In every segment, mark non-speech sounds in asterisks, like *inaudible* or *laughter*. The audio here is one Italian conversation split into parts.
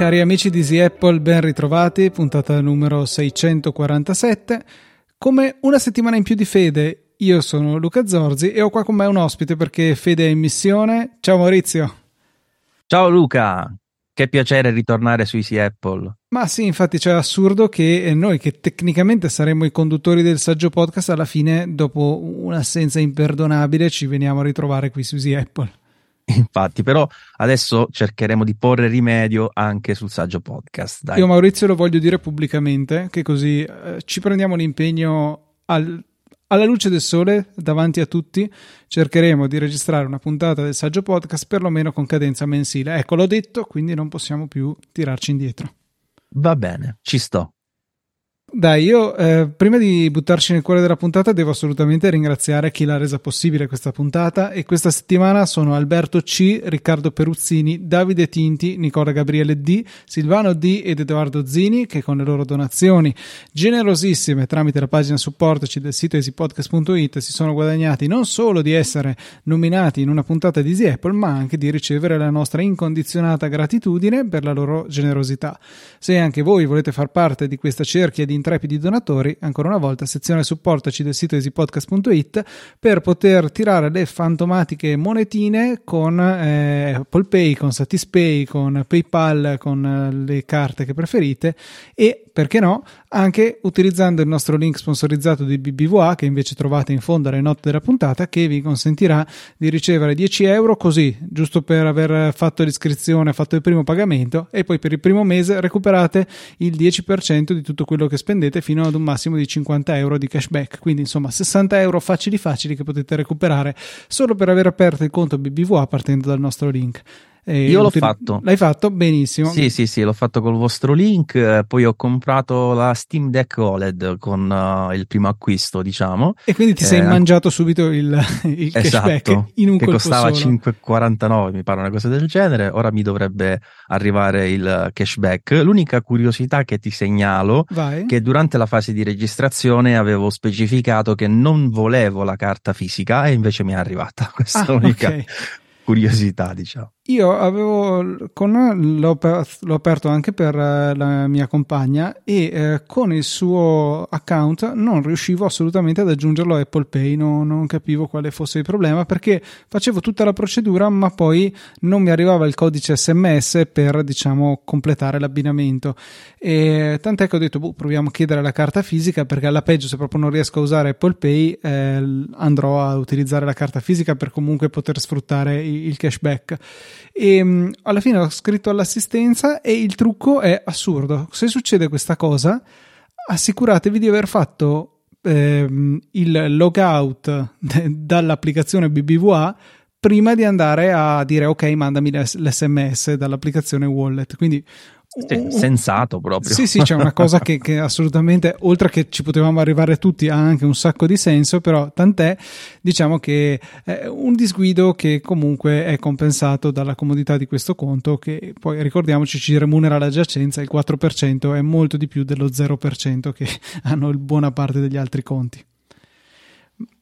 Cari amici di Easy Apple, ben ritrovati, puntata numero 647. Come una settimana in più di Fede, io sono Luca Zorzi e ho qua con me un ospite perché Fede è in missione. Ciao Maurizio. Ciao Luca, che piacere ritornare su Easy Apple. Ma sì, infatti c'è assurdo che noi che tecnicamente saremmo i conduttori del saggio podcast alla fine, dopo un'assenza imperdonabile, ci veniamo a ritrovare qui su Easy Apple. *laughs* Infatti, però adesso cercheremo di porre rimedio anche sul saggio podcast. Dai. Io Maurizio lo voglio dire pubblicamente, che così eh, ci prendiamo l'impegno al, alla luce del sole, davanti a tutti, cercheremo di registrare una puntata del saggio podcast perlomeno con cadenza mensile. Ecco, l'ho detto, quindi non possiamo più tirarci indietro. Va bene, ci sto. Dai, io eh, prima di buttarci nel cuore della puntata devo assolutamente ringraziare chi l'ha resa possibile questa puntata e questa settimana sono Alberto C, Riccardo Peruzzini, Davide Tinti, Nicola Gabriele D, Silvano D ed Edoardo Zini che con le loro donazioni generosissime tramite la pagina supportaci del sito easypodcast.it si sono guadagnati non solo di essere nominati in una puntata di Easy Apple ma anche di ricevere la nostra incondizionata gratitudine per la loro generosità. Se anche voi volete far parte di questa cerchia di intrepidi donatori, ancora una volta sezione supportaci del sito easypodcast.it per poter tirare le fantomatiche monetine con eh, Apple Pay, con Satispay, con PayPal, con eh, le carte che preferite e perché no, anche utilizzando il nostro link sponsorizzato di BBVA che invece trovate in fondo alle note della puntata che vi consentirà di ricevere 10 euro così, giusto per aver fatto l'iscrizione, fatto il primo pagamento e poi per il primo mese recuperate il 10% di tutto quello che spendete fino ad un massimo di 50 euro di cashback. Quindi insomma 60 euro facili facili che potete recuperare solo per aver aperto il conto BBVA partendo dal nostro link. Eh, Io l'ho utili- fatto. L'hai fatto? Benissimo. Sì, sì, sì, l'ho fatto col vostro link. Eh, poi ho comprato la Steam Deck OLED con uh, il primo acquisto, diciamo. E quindi ti eh, sei mangiato subito il, *laughs* il esatto, cashback in un che costava solo. 5,49, mi pare una cosa del genere. Ora mi dovrebbe arrivare il cashback. L'unica curiosità che ti segnalo è che durante la fase di registrazione avevo specificato che non volevo la carta fisica e invece mi è arrivata. *laughs* Questa ah, unica okay. curiosità, diciamo. Io avevo con l'ho, l'ho, aperto anche per eh, la mia compagna e eh, con il suo account non riuscivo assolutamente ad aggiungerlo a Apple Pay, no, non capivo quale fosse il problema perché facevo tutta la procedura ma poi non mi arrivava il codice SMS per diciamo completare l'abbinamento. E tant'è che ho detto boh, proviamo a chiedere la carta fisica perché alla peggio se proprio non riesco a usare Apple Pay eh, andrò a utilizzare la carta fisica per comunque poter sfruttare il, il cashback e um, alla fine ho scritto all'assistenza e il trucco è assurdo. Se succede questa cosa, assicuratevi di aver fatto ehm, il logout dall'applicazione BBVA prima di andare a dire ok mandami l'sms dall'applicazione wallet quindi sì, sensato proprio. Sì, sì, c'è una cosa che, che, assolutamente, oltre che ci potevamo arrivare tutti, ha anche un sacco di senso, però tant'è, diciamo che è un disguido che comunque è compensato dalla comodità di questo conto, che poi ricordiamoci ci remunera la giacenza, il 4% è molto di più dello 0% che *laughs* hanno buona parte degli altri conti.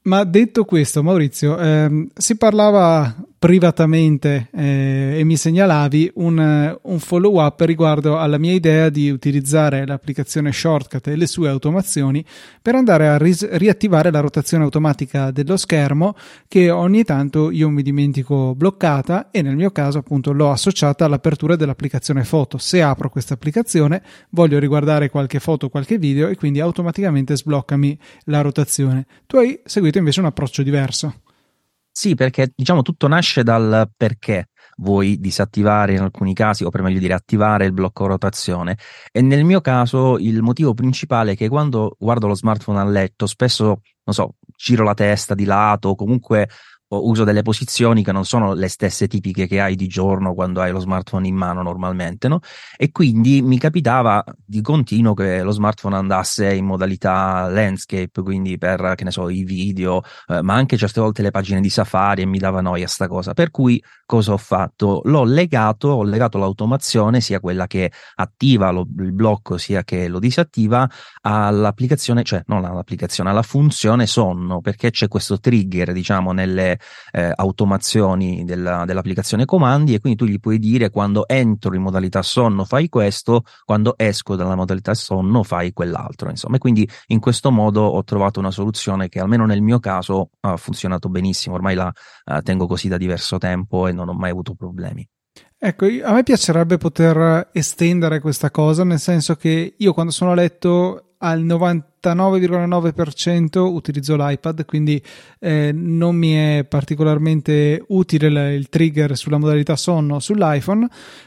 Ma detto questo, Maurizio, ehm, si parlava privatamente eh, e mi segnalavi un, un, follow up riguardo alla mia idea di utilizzare l'applicazione Shortcut e le sue automazioni per andare a ris- riattivare la rotazione automatica dello schermo che ogni tanto io mi dimentico bloccata e nel mio caso appunto l'ho associata all'apertura dell'applicazione foto. Se apro questa applicazione voglio riguardare qualche foto, qualche video e quindi automaticamente sbloccami la rotazione. Tu hai seguito invece un approccio diverso. Sì, perché diciamo tutto nasce dal perché vuoi disattivare in alcuni casi, o per meglio dire attivare il blocco rotazione. E nel mio caso il motivo principale è che quando guardo lo smartphone a letto, spesso, non so, giro la testa di lato, o comunque uso delle posizioni che non sono le stesse tipiche che hai di giorno quando hai lo smartphone in mano normalmente, no? E quindi mi capitava di continuo che lo smartphone andasse in modalità landscape, quindi per, che ne so, i video, eh, ma anche certe volte le pagine di Safari e mi dava noia sta cosa. Per cui cosa ho fatto? L'ho legato, ho legato l'automazione, sia quella che attiva lo, il blocco, sia che lo disattiva, all'applicazione, cioè non all'applicazione, alla funzione sonno, perché c'è questo trigger, diciamo, nelle eh, automazioni della, dell'applicazione comandi e quindi tu gli puoi dire quando entro in modalità sonno fai questo, quando esco dalla modalità sonno fai quell'altro, insomma. E quindi in questo modo ho trovato una soluzione che almeno nel mio caso ha funzionato benissimo, ormai la uh, tengo così da diverso tempo e non ho mai avuto problemi. Ecco, a me piacerebbe poter estendere questa cosa, nel senso che io quando sono a letto al 99,9% utilizzo l'iPad, quindi eh, non mi è particolarmente utile il trigger sulla modalità sonno sull'iPhone,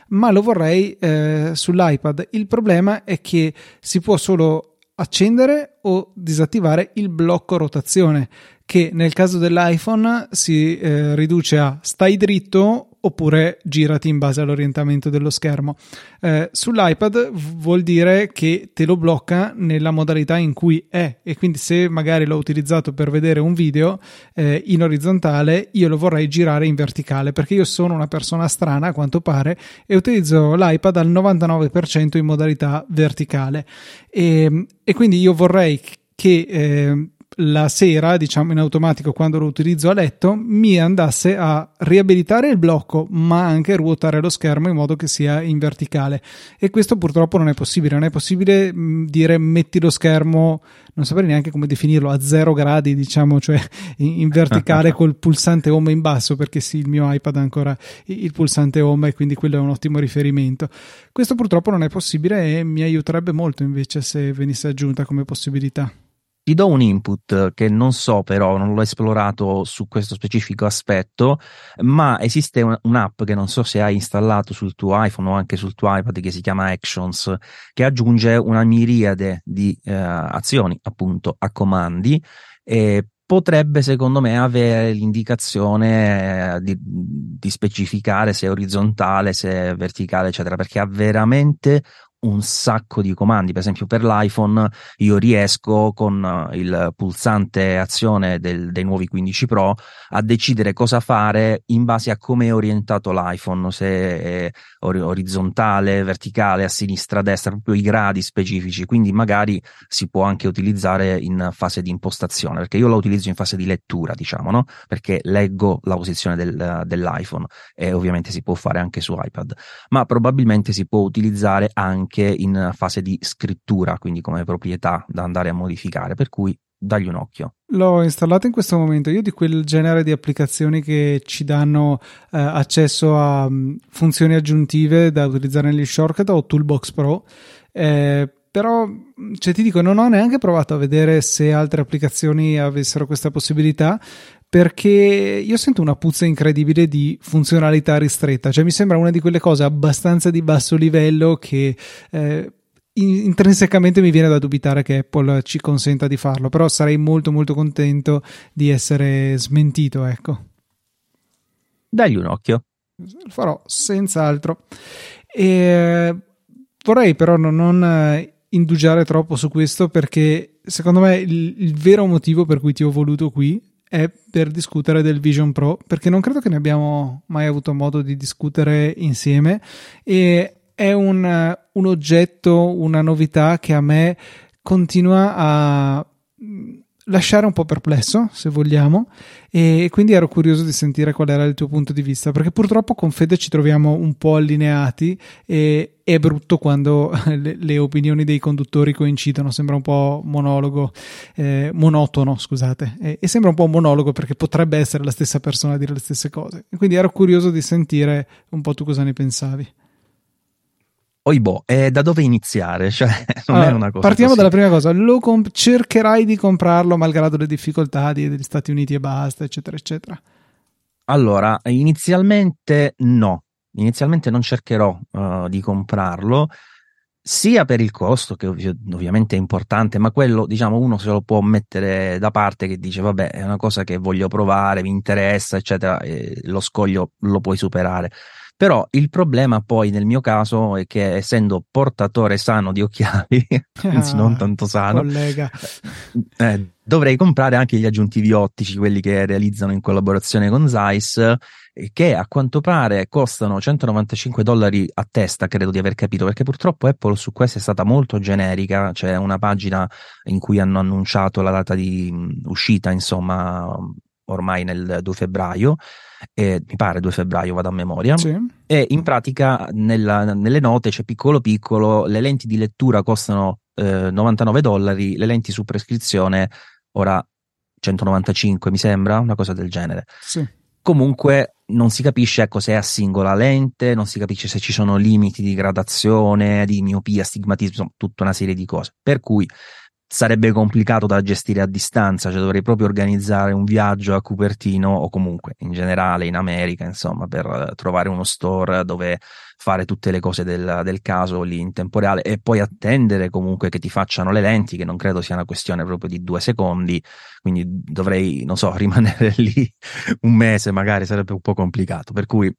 ma lo vorrei eh, sull'iPad. Il problema è che si può solo accendere o disattivare il blocco rotazione, che nel caso dell'iPhone si eh, riduce a stai dritto oppure girati in base all'orientamento dello schermo. Eh, sull'iPad vuol dire che te lo blocca nella modalità in cui è e quindi se magari l'ho utilizzato per vedere un video eh, in orizzontale, io lo vorrei girare in verticale perché io sono una persona strana a quanto pare e utilizzo l'iPad al 99% in modalità verticale e, e quindi io vorrei che eh, la sera, diciamo in automatico quando lo utilizzo a letto, mi andasse a riabilitare il blocco, ma anche ruotare lo schermo in modo che sia in verticale. E questo purtroppo non è possibile. Non è possibile mh, dire metti lo schermo, non saprei neanche come definirlo, a zero gradi, diciamo, cioè in, in verticale *laughs* col pulsante home in basso, perché sì, il mio iPad ha ancora il pulsante home e quindi quello è un ottimo riferimento. Questo purtroppo non è possibile e mi aiuterebbe molto invece se venisse aggiunta come possibilità. Ti do un input che non so però, non l'ho esplorato su questo specifico aspetto, ma esiste un, un'app che non so se hai installato sul tuo iPhone o anche sul tuo iPad che si chiama Actions, che aggiunge una miriade di eh, azioni appunto a comandi e potrebbe secondo me avere l'indicazione eh, di, di, specificare se è orizzontale, se è verticale, eccetera, perché ha veramente un sacco di comandi. Per esempio, per l'iPhone io riesco con eh, il pulsante azione del, dei nuovi 15 Pro a decidere cosa fare in base a come è orientato l'iPhone, se è orizzontale, verticale, a sinistra, a destra, proprio i gradi specifici. Quindi magari si può anche utilizzare in fase di impostazione, perché io la utilizzo in fase di lettura, diciamo, no? Perché leggo la posizione del, dell'iPhone e ovviamente si può fare anche su iPad, ma probabilmente si può utilizzare anche anche in fase di scrittura, quindi come proprietà da andare a modificare, per cui dagli un occhio. L'ho installato in questo momento. Io di quel genere di applicazioni che ci danno eh, accesso a um, funzioni aggiuntive da utilizzare negli shortcut o Toolbox Pro. Eh, però cioè, ti dico, non ho neanche provato a vedere se altre applicazioni avessero questa possibilità perché io sento una puzza incredibile di funzionalità ristretta, cioè mi sembra una di quelle cose abbastanza di basso livello che eh, intrinsecamente mi viene da dubitare che Apple ci consenta di farlo, però sarei molto molto contento di essere smentito, ecco. Dagli un occhio. Lo farò senz'altro. E vorrei però non, non indugiare troppo su questo perché secondo me il, il vero motivo per cui ti ho voluto qui è per discutere del Vision Pro, perché non credo che ne abbiamo mai avuto modo di discutere insieme. E è un, un oggetto, una novità che a me continua a lasciare un po' perplesso, se vogliamo, e quindi ero curioso di sentire qual era il tuo punto di vista, perché purtroppo con Fede ci troviamo un po' allineati e è brutto quando *laughs* le, le opinioni dei conduttori coincidono, sembra un po' monologo, eh, monotono, scusate, e, e, sembra un po' un monologo perché potrebbe essere la stessa persona a dire le stesse cose. E quindi ero curioso di sentire un po' tu cosa ne pensavi. Oibo, e da dove iniziare? Cioè, *laughs* allora, partiamo così. dalla prima cosa. Comp- cercherai di comprarlo malgrado le difficoltà di, degli Stati Uniti e basta, eccetera, eccetera. Allora, inizialmente no. Inizialmente non cercherò uh, di comprarlo sia per il costo, che ov- ovviamente è importante, ma quello, diciamo, uno se lo può mettere da parte che dice, vabbè, è una cosa che voglio provare, mi interessa, eccetera, lo scoglio lo puoi superare. Però il problema poi nel mio caso è che essendo portatore sano di occhiali, *laughs* anzi non tanto sano, collega. eh, dovrei comprare anche gli aggiuntivi ottici, quelli che realizzano in collaborazione con Zeiss, che a quanto pare costano 195 dollari a testa, credo di aver capito, perché purtroppo Apple su questo è stata molto generica, c'è una pagina in cui hanno annunciato la data di uscita, insomma, ormai nel 2 febbraio, eh, mi pare 2 febbraio, vado a memoria, Sì. e in pratica nella- nelle note c'è piccolo piccolo, le lenti di lettura costano eh, 99 dollari, le lenti su prescrizione ora 195 mi sembra, una cosa del genere. Sì. Comunque non si capisce ecco, se è a singola lente, non si capisce se ci sono limiti di gradazione, di miopia, astigmatismo, insomma, tutta una serie di cose. Per cui sarebbe complicato da gestire a distanza, cioè dovrei proprio organizzare un viaggio a Cupertino o comunque in generale in America, insomma, per eh, trovare uno store dove fare tutte le cose del, del caso lì in tempo reale e poi attendere comunque che ti facciano le lenti, che non credo sia una questione proprio di due secondi, quindi dovrei, non so, *laughs* rimanere lì un mese magari sarebbe un po' complicato, per cui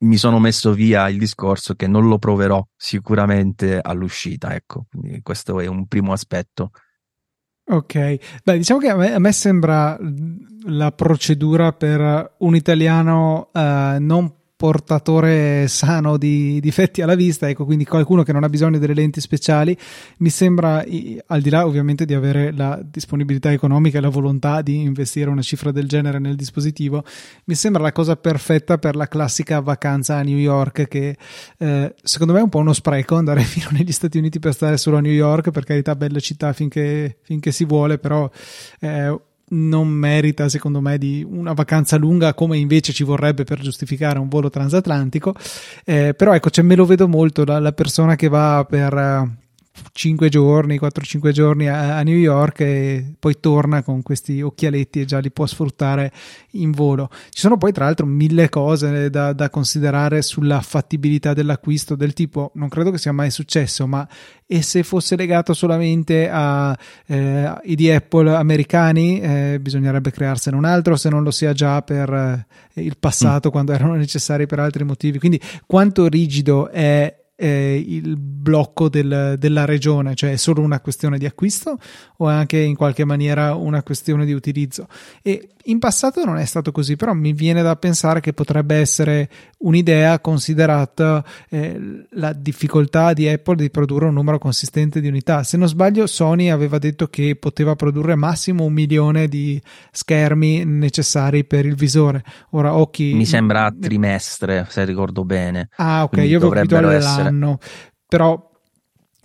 mi sono messo via il discorso che non lo proverò sicuramente all'uscita, ecco, quindi questo è un primo aspetto. Ok, beh, diciamo che a me, a me sembra la procedura per un italiano eh, non portatore sano di difetti alla vista, ecco, quindi qualcuno che non ha bisogno delle lenti speciali, mi sembra, al di là ovviamente di avere la disponibilità economica e la volontà di investire una cifra del genere nel dispositivo, mi sembra la cosa perfetta per la classica vacanza a New York che eh, secondo me è un po' uno spreco andare *laughs* fino negli Stati Uniti per stare solo a New York, per carità bella città finché, finché si vuole, però eh, non merita secondo me di una vacanza lunga come invece ci vorrebbe per giustificare un volo transatlantico. Eh, però ecco cioè, me lo vedo molto la, la persona che va per eh, 5 giorni 4-5 giorni a, a New York e poi torna con questi occhialetti e già li può sfruttare in volo. Ci sono poi tra l'altro mille cose da, da considerare sulla fattibilità dell'acquisto del tipo. Non credo che sia mai successo ma e se fosse legato solamente a eh, di Apple americani eh, bisognerebbe crearsene un altro se non lo sia già per eh, il passato mm. quando erano necessari per altri motivi. Quindi quanto rigido è eh, il blocco del, della regione, cioè è solo una questione di acquisto o è anche in qualche maniera una questione di utilizzo. E in passato non è stato così, però mi viene da pensare che potrebbe essere un'idea considerata eh, la difficoltà di Apple di produrre un numero consistente di unità. Se non sbaglio, Sony aveva detto che poteva produrre massimo un milione di schermi necessari per il visore. Ora, occhi. Mi sembra a trimestre, se ricordo bene. Ah, ok, Quindi io avevo capito all'anno. Però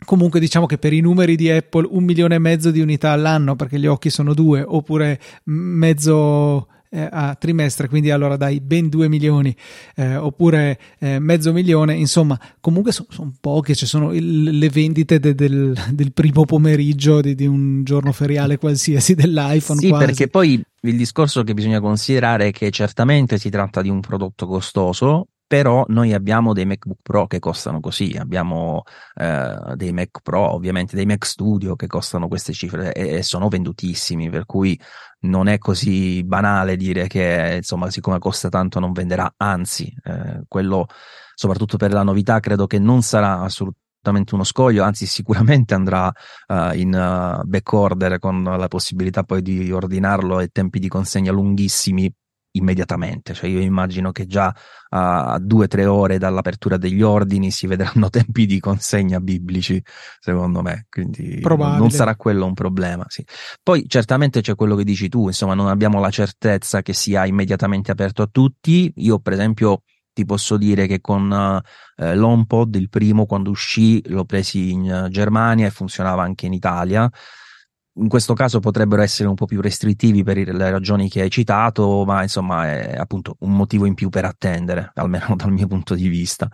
comunque diciamo che per i numeri di Apple un milione e mezzo di unità all'anno perché gli occhi sono due oppure mezzo eh, a trimestre quindi allora dai ben due milioni eh, oppure eh, mezzo milione insomma comunque sono son poche ci sono il, le vendite de, del, del, primo pomeriggio di, di, un giorno feriale qualsiasi dell'iPhone sì quasi. perché poi il discorso che bisogna considerare è che certamente si tratta di un prodotto costoso però noi abbiamo dei MacBook Pro che costano così, abbiamo eh, dei Mac Pro, ovviamente dei Mac Studio che costano queste cifre e, e, sono vendutissimi, per cui non è così banale dire che insomma siccome costa tanto non venderà, anzi eh, quello soprattutto per la novità credo che non sarà assolutamente uno scoglio, anzi sicuramente andrà uh, in uh, back order con la possibilità poi di ordinarlo e tempi di consegna lunghissimi immediatamente, cioè io immagino che già a due o tre ore dall'apertura degli ordini si vedranno *laughs* tempi di consegna biblici, secondo me, quindi Probabile. non sarà quello un problema. Sì. Poi certamente c'è quello che dici tu, insomma non abbiamo la certezza che sia immediatamente aperto a tutti, io per esempio ti posso dire che con uh, l'HomePod, il primo quando uscì, l'ho presi in uh, Germania e funzionava anche in Italia in questo caso potrebbero essere un po' più restrittivi per le ragioni che hai citato, ma insomma è appunto un motivo in più per attendere, almeno *laughs* dal mio punto di vista.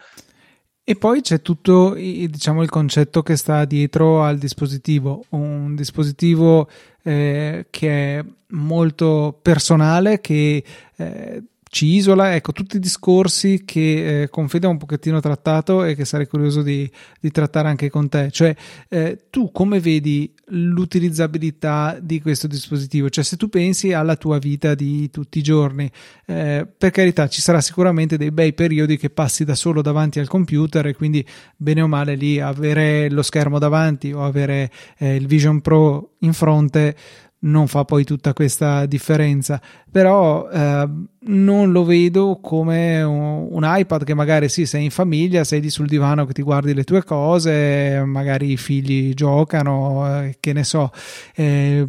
E poi c'è tutto diciamo, il concetto che sta dietro al dispositivo, un dispositivo eh, che è molto personale, che eh, ci isola, ecco, tutti i discorsi che eh, Confede ha un pochettino trattato e che sarei curioso di, di trattare anche con te. Cioè, eh, tu come vedi l'utilizzabilità di questo dispositivo? Cioè, se tu pensi alla tua vita di tutti i giorni, eh, per carità, ci sarà sicuramente dei bei periodi che passi da solo davanti al computer e quindi bene o male lì avere lo schermo davanti o avere eh, il Vision Pro in fronte non fa poi tutta questa differenza, però eh, non lo vedo come un, un, iPad che magari sì, sei in famiglia, sei lì sul divano che ti guardi le tue cose, magari i figli giocano, eh, che ne so. Eh,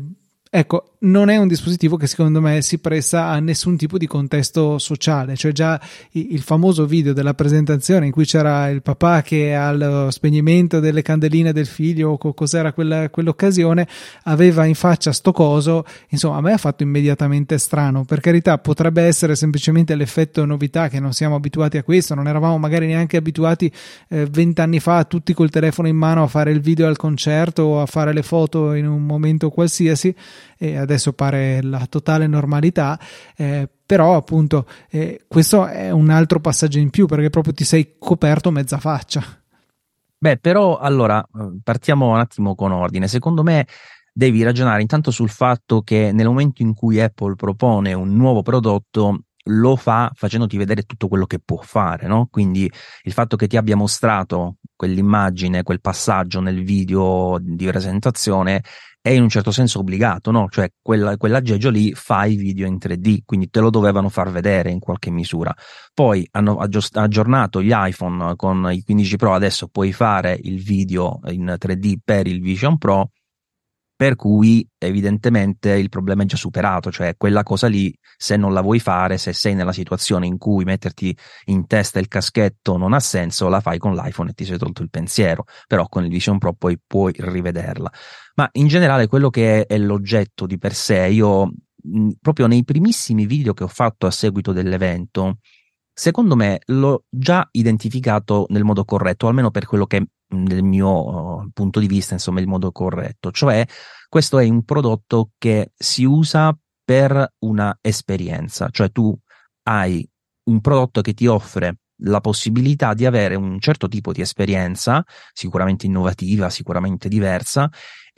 Ecco, non è un dispositivo che secondo me si presta a nessun tipo di contesto sociale, cioè già il famoso video della presentazione in cui c'era il papà che al spegnimento delle candeline del figlio o cos'era quella, quell'occasione aveva in faccia sto coso, insomma a me ha fatto immediatamente strano, per carità potrebbe essere semplicemente l'effetto novità che non siamo abituati a questo, non eravamo magari neanche abituati eh, vent'anni eh, fa tutti col telefono in mano a fare il video al concerto o a fare le foto in un momento qualsiasi e adesso pare la totale normalità, eh, però appunto eh, questo è un altro passaggio in più perché proprio ti sei coperto mezza faccia. Beh, però allora partiamo un attimo con ordine. Secondo me devi ragionare intanto sul fatto che nel momento in cui Apple propone un nuovo prodotto lo fa facendoti vedere tutto quello che può fare, no? Quindi il fatto che ti abbia mostrato quell'immagine, quel passaggio nel video di presentazione è in un certo senso obbligato, no? Cioè quella, quell'aggeggio lì fa i video in 3D, quindi te lo dovevano far vedere in qualche misura. Poi hanno aggiornato gli iPhone con i 15 Pro, adesso puoi fare il video in 3D per il Vision Pro per cui evidentemente il problema è già superato, cioè quella cosa lì, se non la vuoi fare, se sei nella situazione in cui metterti in testa il caschetto non ha senso, la fai con l'iPhone e ti sei tolto il pensiero, però con il Vision Pro poi puoi rivederla. Ma in generale quello che è, è l'oggetto di per sé, io mh, proprio nei primissimi video che ho fatto a seguito dell'evento, secondo me l'ho già identificato nel modo corretto, almeno per quello che nel mio uh, punto di vista, insomma, il modo corretto. Cioè, questo è un prodotto che si usa per una esperienza, cioè tu hai un prodotto che ti offre la possibilità di avere un certo tipo di esperienza, sicuramente innovativa, sicuramente diversa,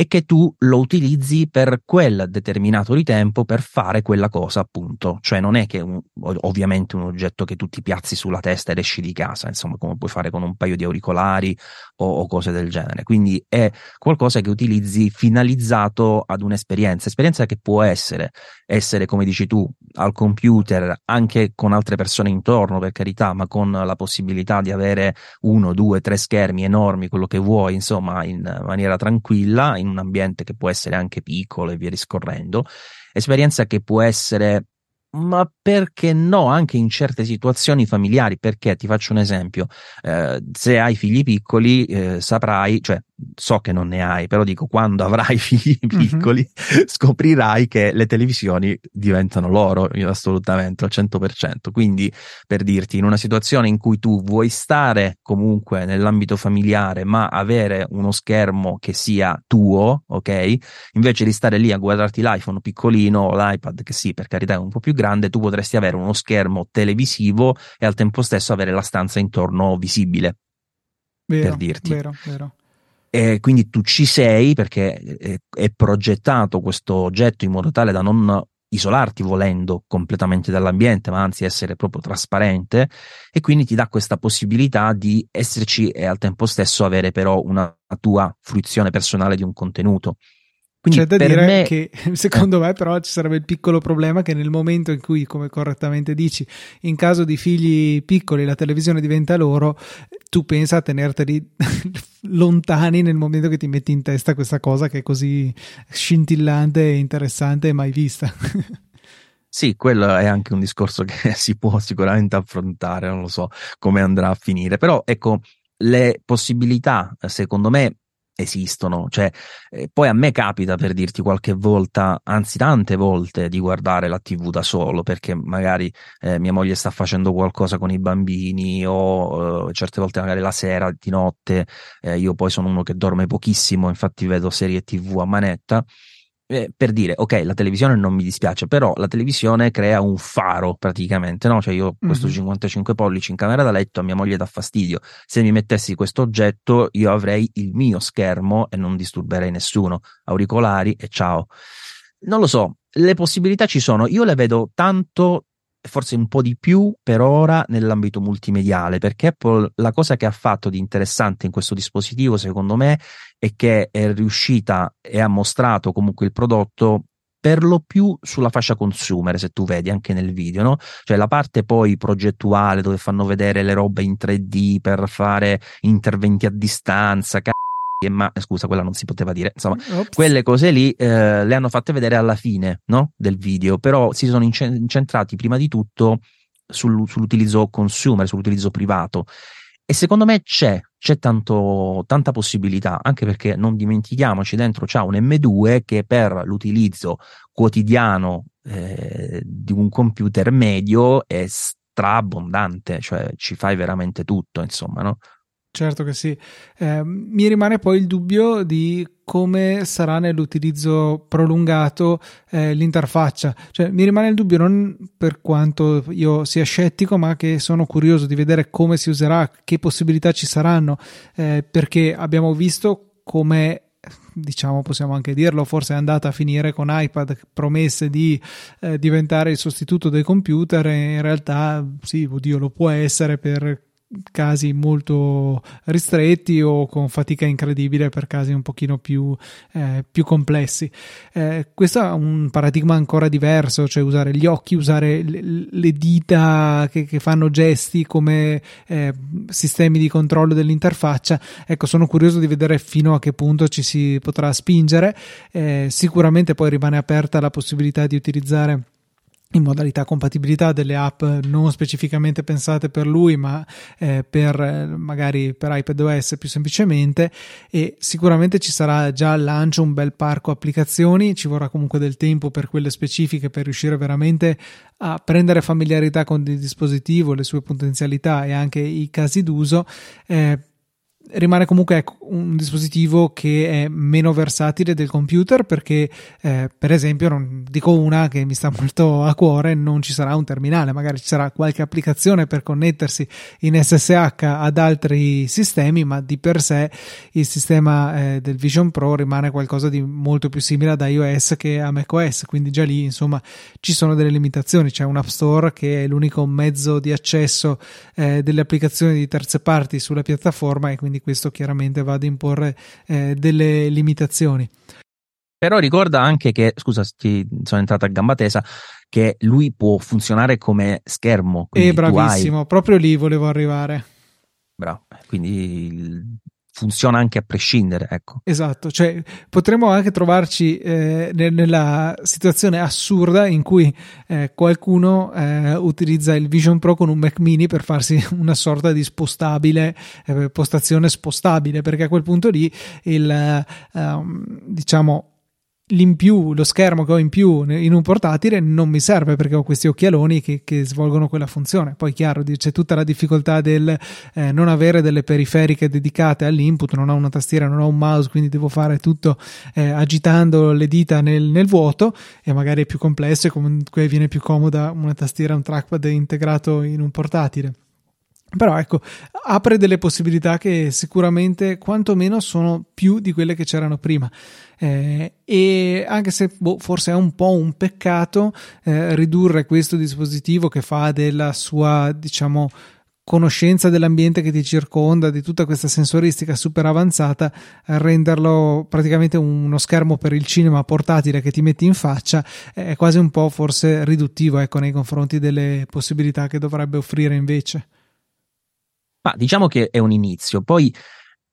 e che tu lo utilizzi per quel determinato di tempo per fare quella cosa, appunto. Cioè non è che un, ovviamente un oggetto che tu ti piazzi sulla testa ed esci di casa, insomma, come puoi fare con un paio di auricolari o, o cose del genere. Quindi è qualcosa che utilizzi finalizzato ad un'esperienza, esperienza che può essere essere, come dici tu, al computer anche con altre persone intorno, per carità, ma con la possibilità di avere uno, due, tre schermi enormi, quello che vuoi, insomma, in maniera tranquilla, in un ambiente che può essere anche piccolo e via discorrendo. Esperienza che può essere ma perché no, anche in certe situazioni familiari, perché ti faccio un esempio, eh, se hai figli piccoli eh, saprai, cioè so che non ne hai, però dico quando avrai *laughs* figli mhm. piccoli mm-hmm. scoprirai che le televisioni diventano loro assolutamente al 100%. Quindi per dirti, in una situazione in cui tu vuoi stare comunque nell'ambito familiare ma avere uno schermo che sia tuo, ok? Invece di stare lì a guardarti l'iPhone piccolino o l'iPad che sì, per carità è un po' più grande, tu potresti avere uno schermo televisivo e al tempo stesso avere la stanza intorno visibile. Vero, per dirti. Vero, vero. E quindi tu ci sei perché è progettato questo oggetto in modo tale da non isolarti volendo completamente dall'ambiente, ma anzi essere proprio trasparente e quindi ti dà questa possibilità di esserci e al tempo stesso avere però una tua fruizione personale di un contenuto. Quindi C'è da dire me... che *laughs* secondo me però ci sarebbe il piccolo problema che nel momento in cui, come correttamente dici, in caso di figli piccoli la televisione diventa loro, tu pensa a tenerteli *laughs* lontani nel momento che ti metti in testa questa cosa che è così scintillante e interessante e mai vista. *laughs* Sì, quello è anche un discorso che si può sicuramente affrontare, non lo so come andrà a finire, però ecco, le possibilità, secondo me, esistono. Cioè, eh, poi a me capita per dirti qualche volta, anzi tante volte, di guardare la TV da solo perché magari eh, mia moglie sta facendo qualcosa con i bambini o eh, certe volte magari la sera, di notte, eh, io poi sono uno che dorme pochissimo, infatti vedo serie TV a manetta. Eh, per dire, ok, la televisione non mi dispiace, però la televisione crea un faro praticamente, no? Cioè io ho questo mm-hmm. 55 pollici in camera da letto, a mia moglie dà fastidio. Se mi mettessi questo oggetto, io avrei il mio schermo e non disturberei nessuno. Auricolari e ciao. Non lo so, le possibilità ci sono. Io le vedo tanto forse un po' di più per ora nell'ambito multimediale, perché Apple la cosa che ha fatto di interessante in questo dispositivo, secondo me, è che è riuscita e ha mostrato comunque il prodotto per lo più sulla fascia consumer, se tu vedi anche nel video, no? Cioè la parte poi progettuale dove fanno vedere le robe in 3D per fare interventi a distanza, ma scusa, quella non si poteva dire. Insomma, Ops. quelle cose lì eh, le hanno fatte vedere alla fine no? del video, però si sono incentrati prima di tutto sul, sull'utilizzo consumer, sull'utilizzo privato. E secondo me c'è, c'è tanto, tanta possibilità, anche perché non dimentichiamoci, dentro c'è un M2 che per l'utilizzo quotidiano eh, di un computer medio è straabbondante, cioè ci fai veramente tutto, insomma, no? Certo che sì. Eh, mi rimane poi il dubbio di come sarà nell'utilizzo prolungato eh, l'interfaccia. Cioè, mi rimane il dubbio non per quanto io sia scettico, ma che sono curioso di vedere come si userà, che possibilità ci saranno, eh, perché abbiamo visto come diciamo possiamo anche dirlo, forse è andata a finire con iPad promesse di eh, diventare il sostituto del computer e in realtà sì, oddio, lo può essere per casi molto ristretti o con fatica incredibile per casi un pochino più, eh, più complessi. Eh, questo è un paradigma ancora diverso, cioè usare gli occhi, usare le, dita che, che, fanno gesti come eh, sistemi di controllo dell'interfaccia. Ecco, sono curioso di vedere fino a che punto ci si potrà spingere. Eh, sicuramente poi rimane aperta la possibilità di utilizzare in modalità compatibilità delle app non specificamente pensate per lui ma eh, per magari per iPadOS più semplicemente e sicuramente ci sarà già al lancio un bel parco applicazioni ci vorrà comunque del tempo per quelle specifiche per riuscire veramente a prendere familiarità con il dispositivo le sue potenzialità e anche i casi d'uso eh, rimane comunque ecco, un dispositivo che è meno versatile del computer perché eh, per esempio non dico una che mi sta *laughs* molto a cuore non ci sarà un terminale magari ci sarà qualche applicazione per connettersi in SSH ad altri sistemi ma di per sé il sistema eh, del Vision Pro rimane qualcosa di molto più simile ad iOS che a macOS. Quindi già lì insomma ci sono delle limitazioni. C'è un App Store che è l'unico mezzo di accesso eh, delle applicazioni di terze parti sulla piattaforma e quindi questo chiaramente va ad imporre eh, delle limitazioni. Però ricorda anche che, scusa, ti sono entrato a gamba tesa, che lui può funzionare come schermo. E eh, bravissimo, hai... proprio lì volevo arrivare. Bravo, quindi funziona anche a prescindere. Ecco. Esatto, cioè potremmo anche trovarci eh, nella situazione assurda in cui eh, qualcuno eh, utilizza il Vision Pro con un Mac mini per farsi *laughs* una sorta di spostabile, eh, postazione spostabile, perché a quel punto lì il um, diciamo l'in più, lo schermo che ho in più in un portatile non mi serve perché ho questi occhialoni che, che svolgono quella funzione. Poi, chiaro, c'è tutta la difficoltà del eh, non avere delle periferiche dedicate all'input, non ho una tastiera, non ho un mouse, quindi devo fare tutto eh, agitando le dita nel, nel, vuoto e magari è più complesso e comunque viene più comoda una tastiera, un trackpad integrato in un portatile. Però ecco, apre delle possibilità che sicuramente quantomeno sono più di quelle che c'erano prima. Eh, e anche se boh, forse è un po' un peccato eh, ridurre questo dispositivo che fa della sua, diciamo, conoscenza dell'ambiente che ti circonda, di tutta questa sensoristica super avanzata, a renderlo praticamente uno schermo per il cinema portatile che ti metti in faccia, è quasi un po' forse riduttivo ecco, nei confronti delle possibilità che dovrebbe offrire invece. Ma diciamo che è un inizio. Poi,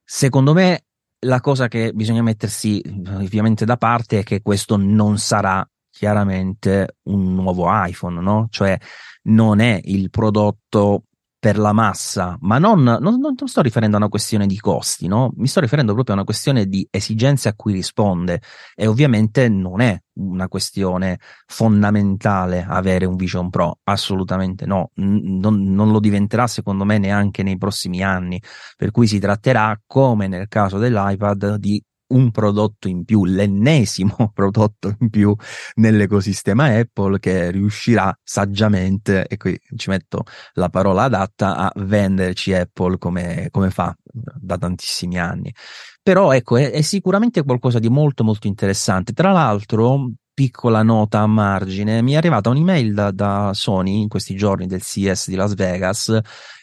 secondo me, la cosa che bisogna mettersi ovviamente da parte è che questo non sarà chiaramente un nuovo iPhone, no? Cioè non è il prodotto per la massa, ma non, non, non, sto riferendo a una questione di costi, no? Mi sto riferendo proprio a una questione di esigenze a cui risponde. E ovviamente non è una questione fondamentale avere un Vision Pro, assolutamente no, non, non lo diventerà secondo me neanche nei prossimi anni, per cui si tratterà, come nel caso dell'iPad, di un prodotto in più, l'ennesimo *laughs* prodotto in più nell'ecosistema Apple che riuscirà saggiamente, e qui ci metto la parola adatta, a venderci Apple come, come fa da tantissimi anni. Però ecco, è, è sicuramente qualcosa di molto molto interessante. Tra l'altro, piccola nota a margine, mi è arrivata un'email da, da Sony in questi giorni del CES di Las Vegas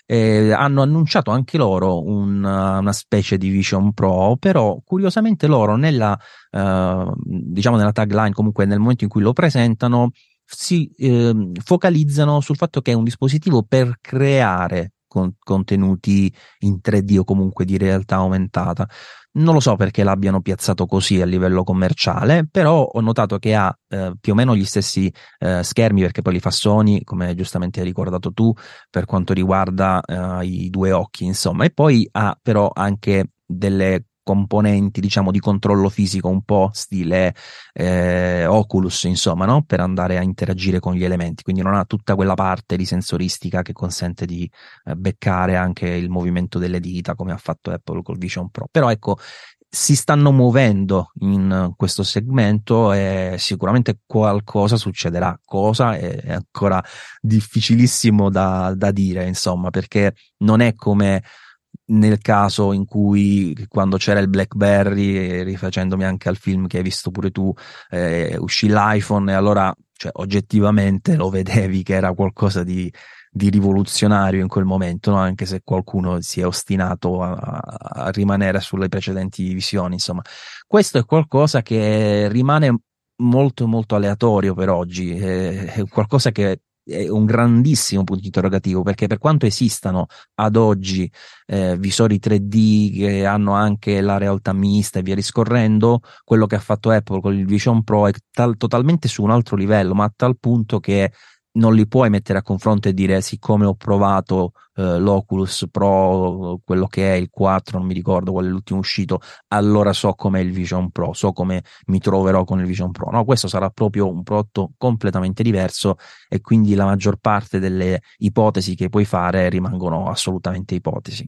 eh, hanno annunciato anche loro un, una specie di Vision Pro, però curiosamente loro nella, eh, diciamo nella tagline, comunque nel momento in cui lo presentano, si eh, focalizzano sul fatto che è un dispositivo per creare con, contenuti in 3D o comunque di realtà aumentata. Non lo so perché l'abbiano piazzato così a livello commerciale, però ho notato che ha eh, più o meno gli stessi eh, schermi, perché poi li fa Sony, come giustamente hai ricordato tu, per quanto riguarda eh, i due occhi, insomma, e poi ha però anche delle componenti, diciamo, di controllo fisico un po' stile eh, Oculus, insomma, no? per andare a interagire con gli elementi. Quindi non ha tutta quella parte di sensoristica che consente di eh, beccare anche il movimento delle dita, come ha fatto Apple col Vision Pro. Però ecco, si stanno muovendo in questo segmento e sicuramente qualcosa succederà. Cosa è ancora difficilissimo da, da dire, insomma, perché non è come nel caso in cui quando c'era il BlackBerry, rifacendomi anche al film che hai visto pure tu, eh, uscì l'iPhone e allora cioè, oggettivamente lo vedevi che era qualcosa di, di rivoluzionario in quel momento, no? anche se qualcuno si è ostinato a, a, rimanere sulle precedenti visioni. Insomma, questo è qualcosa che rimane molto molto aleatorio per oggi, è qualcosa che è un grandissimo punto interrogativo perché per quanto esistano ad oggi eh, visori 3D che hanno anche la realtà mista e via discorrendo, quello che ha fatto Apple con il Vision Pro è tal- totalmente su un altro livello, ma a tal punto che non li puoi mettere a confronto e dire siccome ho provato eh, l'Oculus Pro, quello che è il 4, non mi ricordo qual è l'ultimo uscito, allora so com'è il Vision Pro, so come mi troverò con il Vision Pro. No, questo sarà proprio un prodotto completamente diverso e quindi la maggior parte delle ipotesi che puoi fare rimangono assolutamente ipotesi.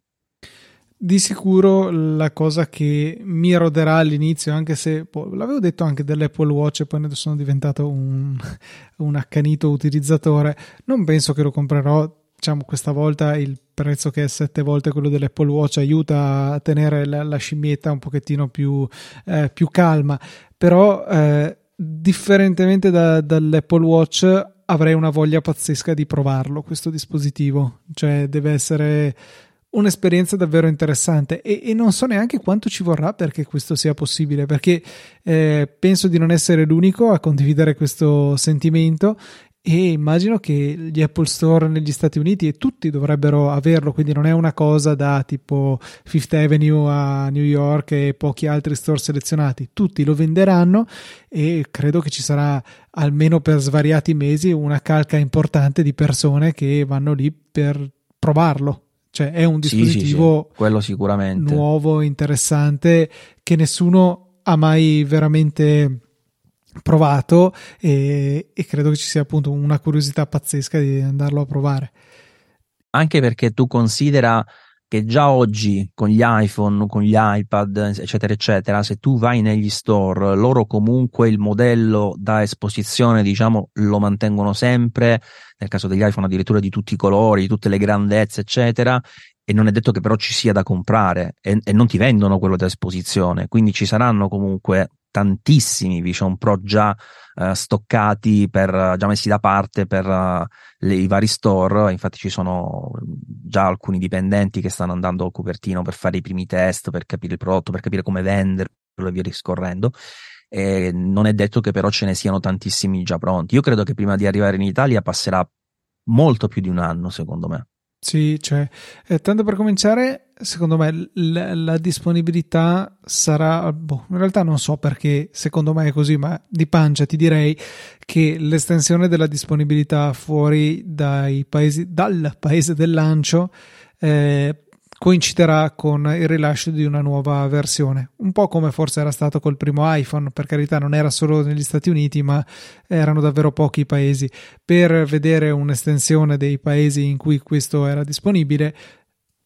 Di sicuro la cosa che mi roderà all'inizio, anche se boh, l'avevo detto anche dell'Apple Watch e poi ne sono diventato un, *laughs* un accanito utilizzatore, non penso che lo comprerò. Diciamo, questa volta il prezzo che è sette volte quello dell'Apple Watch aiuta a tenere la, la scimmietta un pochettino più, eh, più calma, però eh, differentemente da, dall'Apple Watch avrei una voglia pazzesca di provarlo questo dispositivo, cioè deve essere un'esperienza davvero interessante e, e, non so neanche quanto ci vorrà perché questo sia possibile perché eh, penso di non essere l'unico a condividere questo sentimento e immagino che gli Apple Store negli Stati Uniti e tutti dovrebbero averlo, quindi non è una cosa da tipo Fifth Avenue a New York e pochi altri store selezionati, tutti lo venderanno e credo che ci sarà almeno per svariati mesi una calca importante di persone che vanno lì per provarlo cioè è un dispositivo sì, sì, sicuramente nuovo, interessante, che nessuno ha mai veramente provato e, e credo che ci sia appunto una curiosità pazzesca di andarlo a provare. Anche perché tu considera che già oggi con gli iPhone, con gli iPad, eccetera, eccetera, se tu vai negli store, loro comunque il modello da esposizione, diciamo, lo mantengono sempre, nel caso degli iPhone addirittura di tutti i colori, di tutte le grandezze, eccetera, e non è detto che però ci sia da comprare e, e non ti vendono quello da esposizione, quindi ci saranno comunque tantissimi Vision Pro già uh, stoccati, per, già messi da parte per uh, le, i vari store. Infatti, ci sono già alcuni dipendenti che stanno andando a Cupertino per fare i primi test, per capire il prodotto, per capire come venderlo e via discorrendo. E non è detto che però ce ne siano tantissimi già pronti. Io credo che prima di arrivare in Italia passerà molto più di un anno, secondo me. Sì, cioè, eh, tanto per cominciare, secondo me l- la disponibilità sarà, boh, in realtà non so perché secondo me è così, ma di pancia ti direi che l'estensione della disponibilità fuori dai paesi, dal paese del lancio eh, coinciderà con il rilascio di una nuova versione, un po' come forse era stato col primo iPhone, per carità non era solo negli Stati Uniti, ma erano davvero pochi paesi. Per vedere un'estensione dei paesi in cui questo era disponibile,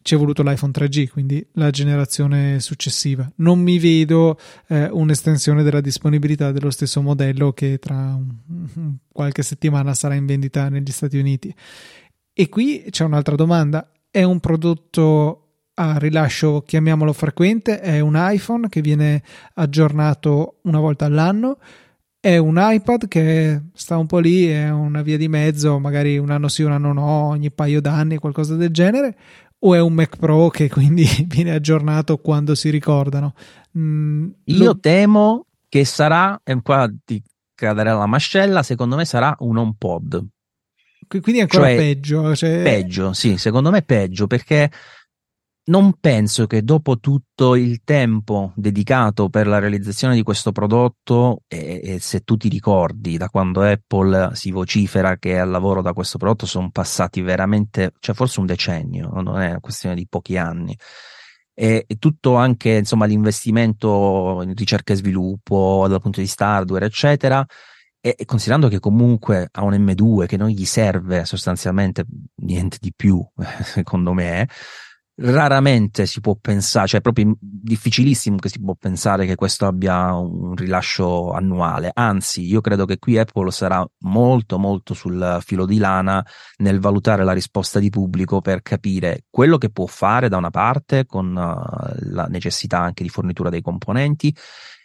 ci è voluto l'iPhone 3G, quindi la generazione successiva. Non mi vedo eh, un'estensione della disponibilità dello stesso modello che tra un, qualche settimana sarà in vendita negli Stati Uniti. E qui c'è un'altra domanda. È un prodotto a rilascio, chiamiamolo frequente, è un iPhone che viene aggiornato una volta all'anno. È un iPad che sta un po' lì, è una via di mezzo, magari un anno sì, un anno no, ogni paio d'anni, qualcosa del genere, o è un Mac Pro che *laughs* quindi viene aggiornato quando si ricordano? Mm, Io lo... temo che sarà, e qua ti caderà la mascella, secondo me sarà un HomePod. Quindi è ancora cioè, peggio. Cioè... Peggio, sì, secondo me peggio perché non penso che dopo tutto il tempo dedicato per la realizzazione di questo prodotto, e, e, se tu ti ricordi da quando Apple si vocifera che al lavoro da questo prodotto sono passati veramente, cioè forse un decennio, non è una questione di pochi anni. E, tutto anche insomma l'investimento in ricerca e sviluppo dal punto di vista hardware, eccetera. E considerando che comunque ha un M2 che non gli serve sostanzialmente niente di più, *laughs* secondo me, raramente si può pensare, cioè è proprio difficilissimo che si può pensare che questo abbia un rilascio annuale. Anzi, io credo che qui Apple sarà molto molto sul filo di lana nel valutare la risposta di pubblico per capire quello che può fare da una parte con uh, la necessità anche di fornitura dei componenti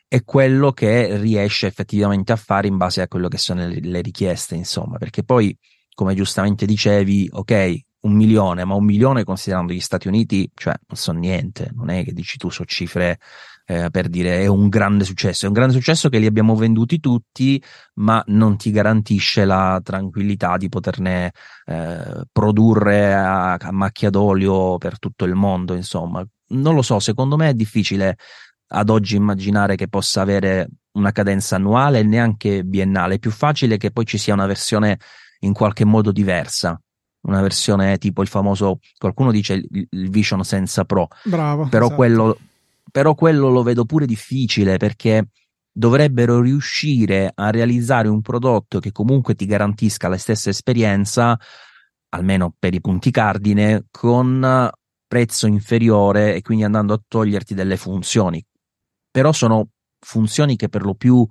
e quello che riesce effettivamente a fare in base a quello che sono le richieste, insomma, perché poi come giustamente dicevi, ok, un milione, ma un milione considerando gli Stati Uniti, cioè non so niente, non è che dici tu so cifre eh, per dire è un grande successo, è un grande successo che li abbiamo venduti tutti, ma non ti garantisce la tranquillità di poterne eh, produrre a, a macchia d'olio per tutto il mondo, insomma. Non lo so, secondo me è difficile ad oggi immaginare che possa avere una cadenza annuale neanche biennale, è più facile che poi ci sia una versione in qualche modo diversa una versione tipo il famoso, qualcuno dice il, il Vision senza Pro. Bravo. Però, esatto. quello, però quello lo vedo pure difficile perché dovrebbero riuscire a realizzare un prodotto che comunque ti garantisca la stessa esperienza, almeno per i punti cardine, con prezzo inferiore e quindi andando a toglierti delle funzioni. Però sono funzioni che per lo più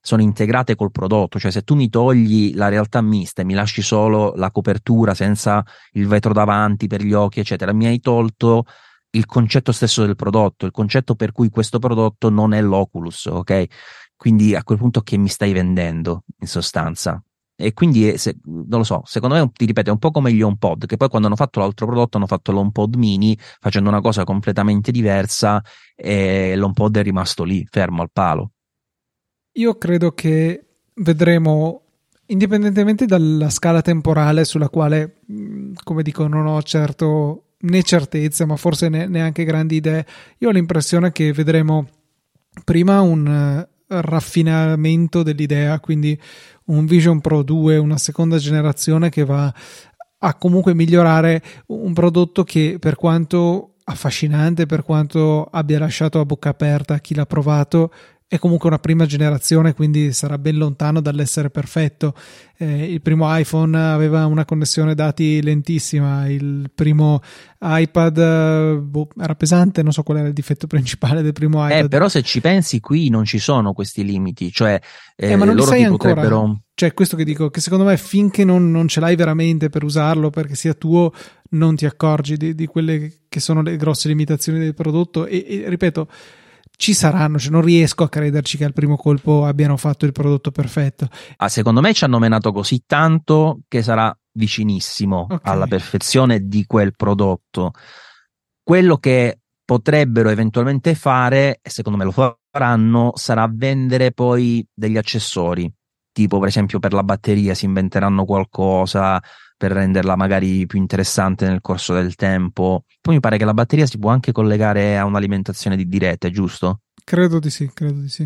sono integrate col prodotto, cioè se tu mi togli la realtà mista e mi lasci solo la copertura senza il vetro davanti per gli occhi, eccetera, mi hai tolto il concetto stesso del prodotto, il concetto per cui questo prodotto non è l'Oculus, ok? Quindi a quel punto che mi stai vendendo in sostanza. E quindi, eh, se, non lo so, secondo me, ti ripeto, è un po' come gli HomePod, che poi quando hanno fatto l'altro prodotto hanno fatto l'HomePod mini, facendo una cosa completamente diversa e l'HomePod è rimasto lì, fermo al palo. Io credo che vedremo, indipendentemente dalla scala temporale sulla quale, come dico, non ho certo né certezze, ma forse ne, neanche grandi idee, io ho l'impressione che vedremo prima un uh, raffinamento dell'idea, quindi un Vision Pro 2, una seconda generazione che va a comunque migliorare un prodotto che per quanto affascinante, per quanto abbia lasciato a bocca aperta chi l'ha provato, è comunque una prima generazione, quindi sarà ben lontano dall'essere perfetto. Eh, il primo iPhone aveva una connessione dati lentissima, il primo iPad boh, era pesante, non so qual era il difetto *laughs* principale del primo eh, iPad. Eh, però se ci pensi qui non ci sono questi limiti, cioè eh, eh ma non loro sai ancora. Potrebbero... Cioè, questo che dico, che secondo me finché non, non, ce l'hai veramente per usarlo, perché sia tuo, non ti accorgi di, di quelle che sono le grosse limitazioni del prodotto. E, e ripeto, ci saranno, cioè non riesco a crederci che al primo colpo abbiano fatto il prodotto perfetto. Ah, secondo me ci hanno menato così tanto che sarà vicinissimo okay. alla perfezione di quel prodotto. Quello che potrebbero eventualmente fare, e secondo me lo faranno, sarà vendere poi degli accessori, tipo per esempio per la batteria si inventeranno qualcosa, per renderla magari più interessante nel corso del tempo. Poi mi pare che la batteria si può anche collegare a un'alimentazione di diretta, giusto? Credo di sì, credo di sì.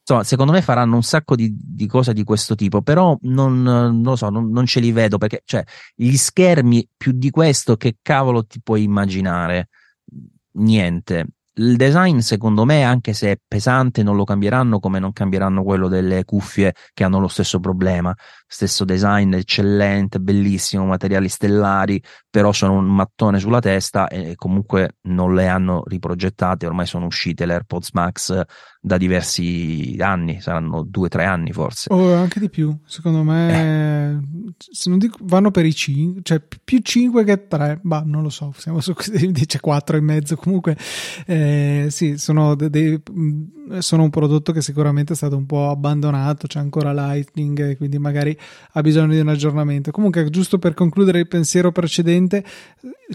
Insomma, secondo me faranno un sacco di, di cose di questo tipo, però non, non lo so, non, non, ce li vedo perché, cioè, gli schermi più di questo, che cavolo ti puoi immaginare? Niente. Il design, secondo me, anche se è pesante, non lo cambieranno come non cambieranno quello delle cuffie che hanno lo stesso problema. Stesso design eccellente, bellissimo, materiali stellari, però sono un mattone sulla testa e comunque non le hanno riprogettate, ormai sono uscite le AirPods Max da diversi anni, saranno due o tre anni forse. O anche di più, secondo me, eh. se non dico, vanno per i 5, cioè più 5 che 3, ma non lo so, siamo su *laughs* dice 4 e mezzo, comunque eh, sì, sono, de, de, sono un prodotto che sicuramente è stato un po' abbandonato, c'è ancora Lightning, quindi magari ha bisogno di un aggiornamento. Comunque, giusto per concludere il pensiero precedente,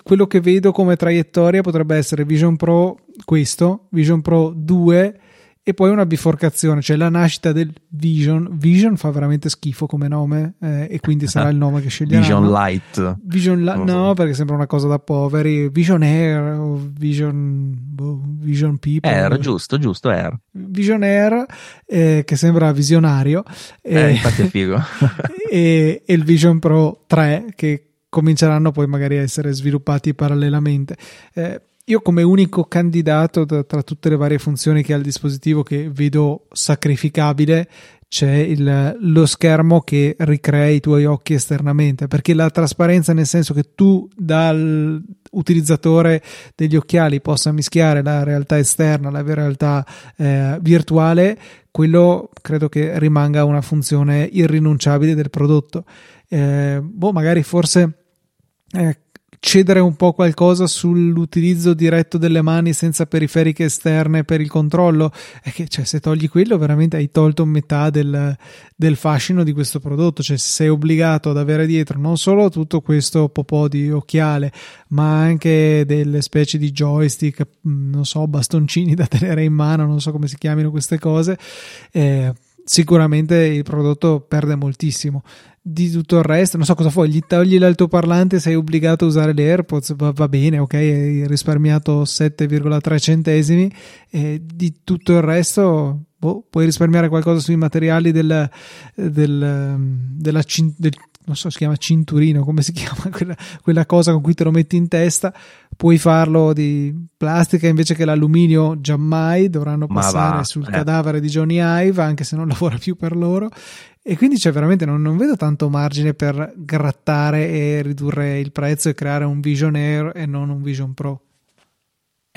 quello che vedo come traiettoria potrebbe essere Vision Pro questo, Vision Pro 2 e poi una biforcazione, cioè la nascita del Vision. Vision fa veramente schifo come nome eh, e quindi sarà il nome che sceglieranno. Vision Light. Vision la- no, perché sembra una cosa da poveri. Vision Air o Vision, boh, Vision People. Air, giusto, giusto, Air. Vision Air eh, che sembra visionario. Eh, infatti è figo. *laughs* e, e il Vision Pro 3 che cominceranno poi magari a essere sviluppati parallelamente. Eh, io come unico candidato da, tra tutte le varie funzioni che ha il dispositivo che vedo sacrificabile c'è il, lo schermo che ricrea i tuoi occhi esternamente perché la trasparenza nel senso che tu dal utilizzatore degli occhiali possa mischiare la realtà esterna la realtà eh, virtuale quello credo che rimanga una funzione irrinunciabile del prodotto. Eh, boh magari forse eh, cedere un po' qualcosa sull'utilizzo diretto delle mani senza periferiche esterne per il controllo? È che cioè, se togli quello veramente hai tolto metà del, del fascino di questo prodotto. Cioè sei obbligato ad avere dietro non solo tutto questo popò di occhiale ma anche delle specie di joystick mm, non so bastoncini *laughs* da tenere in mano non so come si chiamino queste cose eh, sicuramente il prodotto perde moltissimo. Di tutto il resto, non so cosa fai, gli togli l'altoparlante, sei obbligato a usare le AirPods, va, va bene, ok, hai risparmiato 7,3 centesimi, e di tutto il resto boh, puoi risparmiare qualcosa sui materiali del, del, della, del, non so, si chiama cinturino, come si *laughs* chiama quella, quella, cosa con cui te lo metti in testa, puoi farlo di plastica invece che l'alluminio, giammai dovranno passare sul eh. cadavere di Johnny Ive, anche se non *laughs* lavora più per loro, e quindi c'è veramente non, non, vedo tanto margine per grattare e ridurre il prezzo e creare un Vision Air e non un Vision Pro.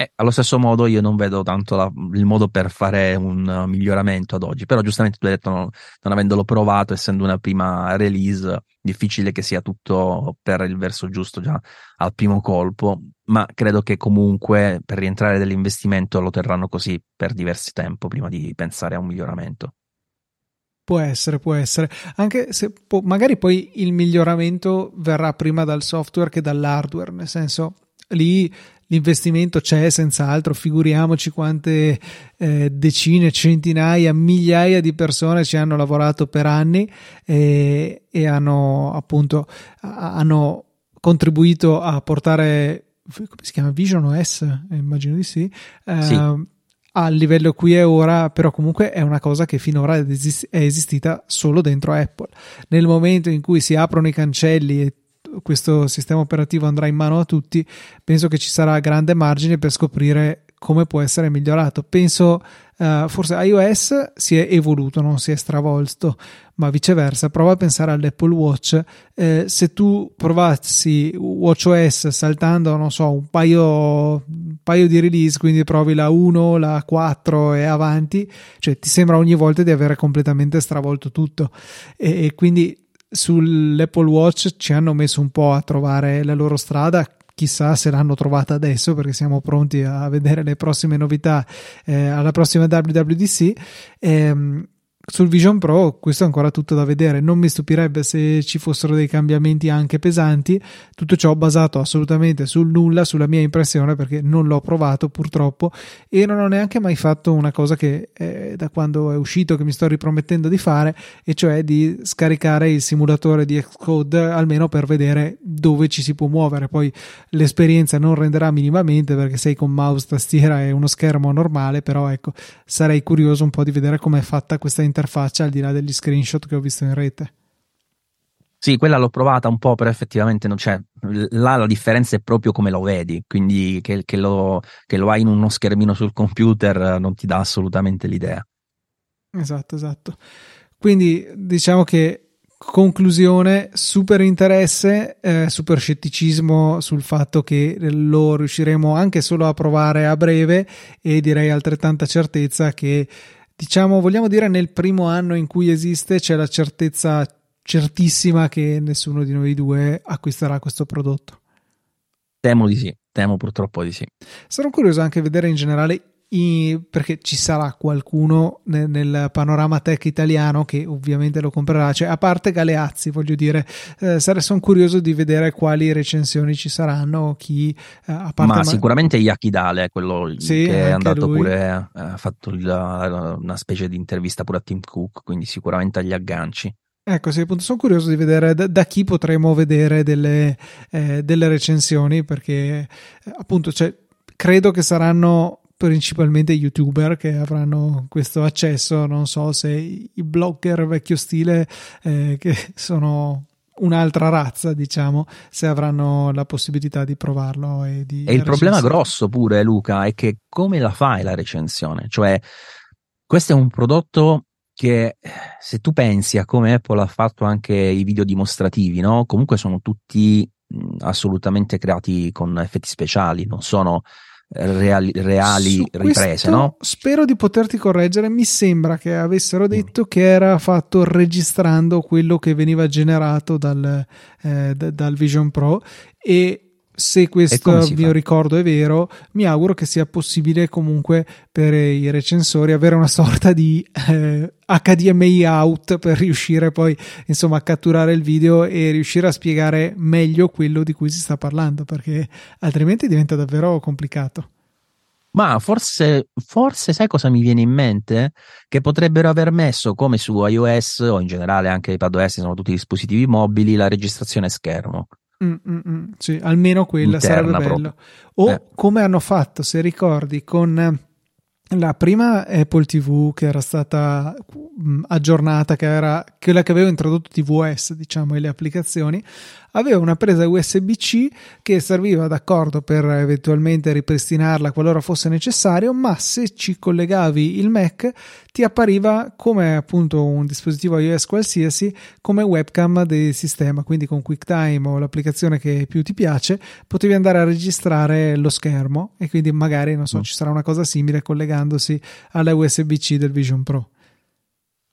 Eh, allo stesso modo io non vedo tanto la, il modo per fare un miglioramento ad oggi, però giustamente tu hai detto non, non, avendolo provato, essendo una prima release, difficile che sia tutto per il verso giusto già al primo colpo, ma credo che comunque per rientrare dell'investimento lo terranno così per diversi tempo prima di pensare a un miglioramento. Può essere, può essere. Anche se po- magari poi il miglioramento verrà prima dal software che dall'hardware, nel senso lì l'investimento c'è senz'altro, figuriamoci quante eh, decine, centinaia, migliaia di persone ci hanno lavorato per anni e, e hanno appunto hanno contribuito a portare come si chiama Vision OS? Eh, immagino di sì. Eh, sì al livello qui e ora, però comunque è una cosa che finora è esistita solo dentro Apple. Nel momento in cui si aprono i cancelli e questo sistema operativo andrà in mano a tutti, penso che ci sarà grande margine per scoprire come può essere migliorato. Penso uh, forse iOS si è evoluto, non si è stravolto, ma viceversa. Prova a pensare all'Apple Watch. Eh, se tu provassi WatchOS saltando, non so, un paio, un paio di release, quindi provi la 1, la 4 e avanti, cioè ti sembra ogni volta di avere completamente stravolto tutto. e, e quindi sull'Apple Watch ci hanno messo un po' a trovare la loro strada. Chissà se l'hanno trovata adesso perché siamo pronti a vedere le prossime novità eh, alla prossima WWDC ehm, sul Vision Pro questo è ancora tutto da vedere, non mi stupirebbe se ci fossero dei cambiamenti anche pesanti, tutto ciò basato assolutamente sul nulla, sulla mia impressione perché non l'ho provato purtroppo. E non ho neanche mai fatto una cosa che eh, da quando è uscito che mi sto ripromettendo di fare e cioè di scaricare il simulatore di Xcode almeno per vedere dove ci si può muovere, poi l'esperienza non renderà minimamente perché sei con mouse, tastiera e uno schermo normale, però ecco sarei curioso un po' di vedere com'è fatta questa interfaccia interfaccia al di là degli screenshot che ho visto in rete. Sì, quella l'ho provata un po', però effettivamente non c'è. Là la differenza è proprio come lo vedi, quindi che, che, lo, che lo hai in uno schermino sul computer non ti dà assolutamente l'idea. Esatto, esatto. Quindi diciamo che Conclusione, super interesse, eh, super scetticismo sul fatto che lo riusciremo anche solo a provare a breve e direi altrettanta certezza che diciamo vogliamo dire nel primo anno in cui esiste c'è la certezza certissima che nessuno di noi due acquisterà questo prodotto. Temo di sì, temo purtroppo di sì. Sarò curioso anche vedere in generale i, perché ci sarà qualcuno nel, nel, panorama tech italiano che ovviamente lo comprerà, cioè a parte Galeazzi, voglio dire, eh, sono curioso di vedere quali recensioni ci saranno, chi eh, a parte ma, ma sicuramente Yakidale, quello sì, che è andato lui. pure, eh, ha fatto il, una specie di intervista pure a Tim Cook, quindi sicuramente agli agganci. Ecco, sì, appunto sono curioso di vedere da, da chi potremo vedere delle, eh, delle recensioni, perché eh, appunto cioè, credo che saranno principalmente youtuber che avranno questo accesso, non so se i blogger vecchio stile eh, che sono un'altra razza, diciamo, se avranno la possibilità di provarlo e di E il problema grosso pure, Luca, è che come la fai la recensione? Cioè, questo è un prodotto che se tu pensi a come Apple ha fatto anche i video dimostrativi, no? Comunque sono tutti assolutamente creati con effetti speciali, non sono reali, reali riprese, no? Spero di poterti correggere. Mi sembra che avessero mm. detto che era fatto registrando quello che veniva generato dal, eh, d- dal Vision Pro e se questo mio fa? ricordo è vero, mi auguro che sia possibile comunque per i recensori avere una sorta di eh, HDMI out per riuscire poi insomma a catturare il video e riuscire a spiegare meglio quello di cui si sta parlando, perché altrimenti diventa davvero complicato. Ma forse, forse sai cosa mi viene in mente? Che potrebbero aver messo come su iOS o in generale anche iPadOS, sono tutti dispositivi mobili, la registrazione schermo. Mm, mm, mm. Sì, almeno quella Interna sarebbe bello. O eh. come hanno fatto, se ricordi, con la prima Apple TV che era stata aggiornata, che era quella che aveva introdotto TVS, diciamo, e le applicazioni, aveva una presa USB-C che serviva d'accordo per eventualmente ripristinarla qualora fosse necessario, ma se ci collegavi il Mac ti appariva come appunto un dispositivo iOS qualsiasi come webcam del sistema, quindi con QuickTime o l'applicazione che più ti piace, potevi andare a registrare lo schermo e quindi magari non so, mm. ci sarà una cosa simile collegandosi alla USB-C del Vision Pro.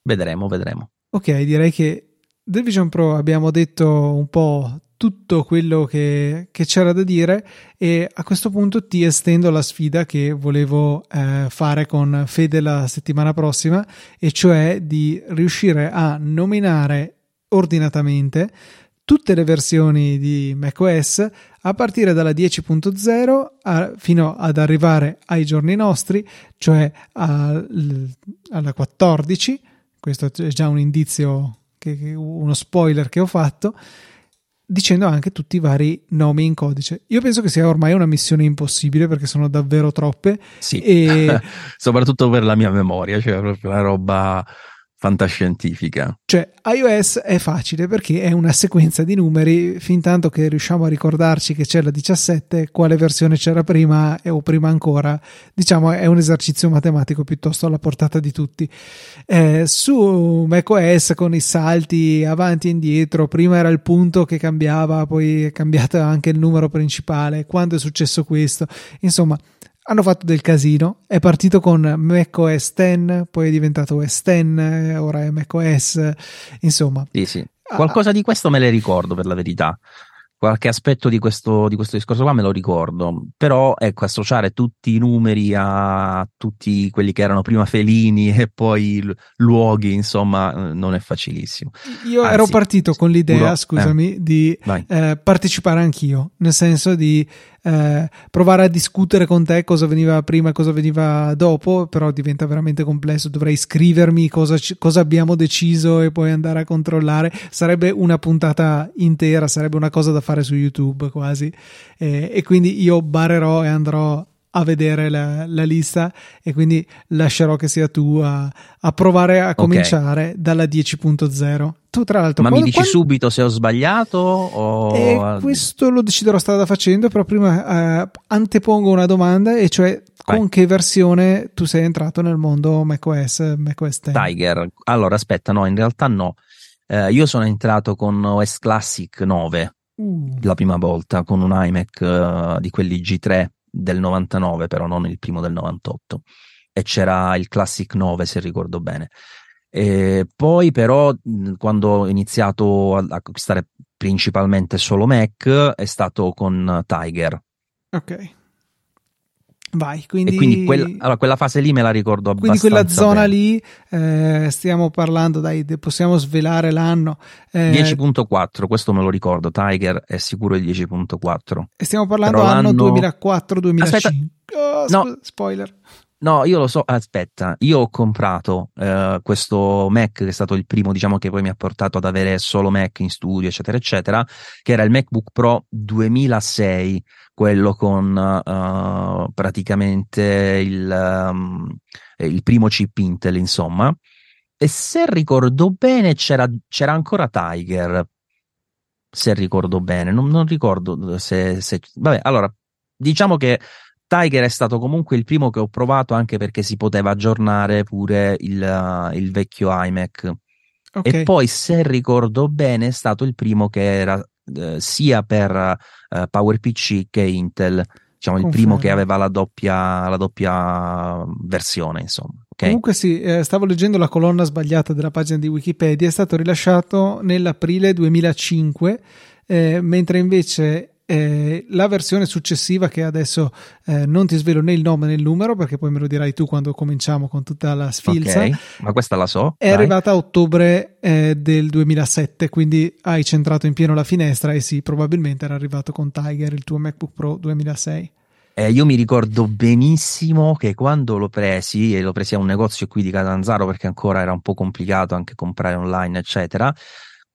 Vedremo, vedremo. Ok, direi che del Vision Pro abbiamo detto un po' tutto quello che, che, c'era da dire e a questo punto ti estendo la sfida che volevo eh, fare con Fede la settimana prossima e cioè di riuscire a nominare ordinatamente tutte le versioni di macOS a partire dalla 10.0 a, fino ad arrivare ai giorni nostri, cioè a, alla 14. Questo è già un indizio che, uno spoiler che ho fatto, dicendo anche tutti i vari nomi in codice. Io penso che sia ormai una missione impossibile perché sono davvero troppe. Sì, e... *laughs* soprattutto per la mia memoria, cioè proprio una roba fantascientifica. Cioè, iOS è facile perché è una sequenza di numeri, fin tanto che riusciamo a ricordarci che c'è la 17, quale versione c'era prima o prima ancora, diciamo è un esercizio matematico piuttosto alla portata di tutti. Eh, su macOS con i salti avanti e indietro, prima era il punto che cambiava, poi è cambiato anche il numero principale, quando è successo questo, insomma hanno fatto del casino. È partito con macOS 10, poi è diventato OS 10, ora è macOS, insomma. Sì, sì. Qualcosa ah. di questo me le ricordo per la verità qualche aspetto di questo, di questo, discorso qua me lo ricordo, però ecco, associare tutti i numeri a tutti quelli che erano prima felini *laughs* e poi luoghi, insomma, non è facilissimo. Io Anzi, ero partito con l'idea, sicuro, scusami, eh, di eh, partecipare anch'io, nel senso di eh, provare a discutere con te cosa veniva prima e cosa veniva dopo, però diventa veramente complesso. Dovrei scrivermi cosa, cosa abbiamo deciso e poi andare a controllare. Sarebbe una puntata intera, sarebbe una cosa da fare su YouTube quasi. Eh, e quindi io barerò e andrò a vedere la, la, lista e quindi lascerò che sia tu a, a provare a cominciare okay. dalla 10.0. Tu, tra l'altro, ma quando, mi dici quando... subito se ho sbagliato? O... Eh, questo lo deciderò strada facendo, però prima eh, antepongo una domanda, e cioè Vai. con che versione tu sei entrato nel mondo macOS, macOS 10? Tiger. Allora, aspetta, no, in realtà no. Eh, io sono entrato con OS Classic 9 Uh, la prima volta, con un iMac eh, di quelli G3 del 99, però non il primo del 98. E c'era il Classic 9, se ricordo bene. E poi, però, quando ho iniziato a acquistare principalmente solo Mac, è stato con Tiger. ok. Vai, quindi, E quindi quel- allora, quella fase lì me la ricordo quindi abbastanza. quella zona bene. lì, eh, stiamo parlando, dai, possiamo svelare l'anno. eh, 10.4, questo me lo ricordo. Tiger è sicuro il 10.4. e stiamo parlando però anno l'anno- 2004-2005. Oh, No. spoiler. No, io lo so, aspetta, io ho comprato eh, questo Mac che è stato il primo, diciamo, che poi mi ha portato ad avere solo Mac in studio, eccetera, eccetera, che era il MacBook Pro 2006, quello con eh, praticamente il, ehm, il primo chip Intel, insomma. E se ricordo bene, c'era, c'era ancora Tiger. Se ricordo bene, non, non ricordo se, se. Vabbè, allora, diciamo che Tiger è stato comunque il primo che ho provato anche perché si poteva aggiornare pure il, uh, il vecchio iMac. Ok, E poi, se ricordo bene, è stato il primo che era eh, sia per eh, PowerPC che Intel, diciamo il primo che aveva la doppia, la doppia versione, insomma. ok? Comunque sì, eh, stavo leggendo la colonna sbagliata della pagina di Wikipedia, è stato rilasciato nell'aprile 2005, eh, mentre invece eh, la versione successiva, che adesso eh, non ti svelo né il nome né il numero, perché poi me lo dirai tu quando cominciamo con tutta la sfilza, Ok, ma questa la so. è dai. arrivata a ottobre eh, del 2007, quindi hai centrato in pieno la finestra e sì, probabilmente era arrivato con Tiger, il tuo MacBook Pro 2006. Eh, io mi ricordo benissimo che quando l'ho presi, e l'ho presi a un negozio qui di Catanzaro perché ancora era un po' complicato anche comprare online, eccetera.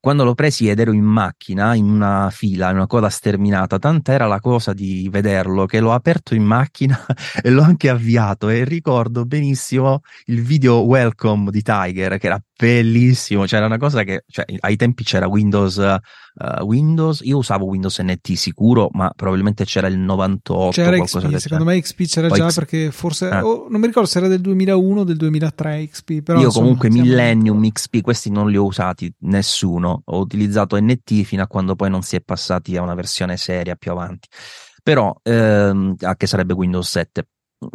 Quando l'ho presi ed ero in macchina, in una fila, in una coda sterminata, tanta era la cosa di vederlo che l'ho aperto in macchina *laughs* e l'ho anche avviato. E ricordo benissimo il video welcome di Tiger che era bellissimo, c'era una cosa che, cioè, ai tempi c'era Windows, eh, Windows, io usavo Windows NT sicuro, ma probabilmente c'era il 98 C'era qualcosa XP, secondo me XP c'era Poi già X- perché forse, Eh. oh, non mi ricordo se era del 2001 o del 2003 XP, però Io insomma, comunque Millennium, XP, questi non li ho usati nessuno. Ho utilizzato NT fino a quando poi non si è passati a una versione seria più avanti. Però, ehm, ah, che sarebbe Windows 7.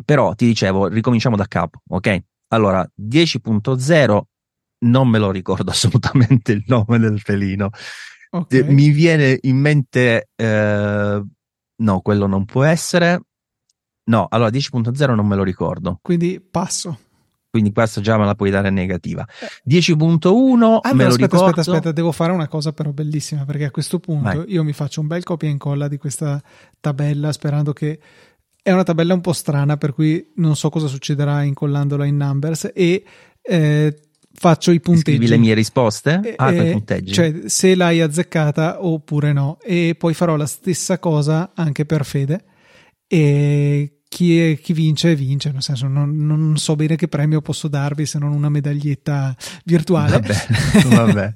Però ti dicevo, ricominciamo da capo, ok? Allora, 10.0 non me lo ricordo *laughs* assolutamente il nome del felino. Ok. Eh, Mi viene in mente, eh, no, quello non può essere. No, allora 10.0 non me lo ricordo. Quindi passo. quindi questa già me la puoi dare negativa. Eh. 10.1 Ah, me lo aspetta, ricordo. aspetta, aspetta, devo fare una cosa però bellissima perché a questo punto Vai. io mi faccio un bel copia e incolla di questa tabella sperando che è una tabella un po' strana per cui non so cosa succederà incollandola in numbers e eh, faccio i punteggi. Scrivi le mie risposte? Eh, ah, eh, i punteggi. Cioè, se l'hai azzeccata oppure no. E poi farò la stessa cosa anche per Fede. E chi, è- chi vince, vince. Nel senso, non, non so bene che premio posso darvi se non una medaglietta virtuale. Vabbè, *laughs* vabbè.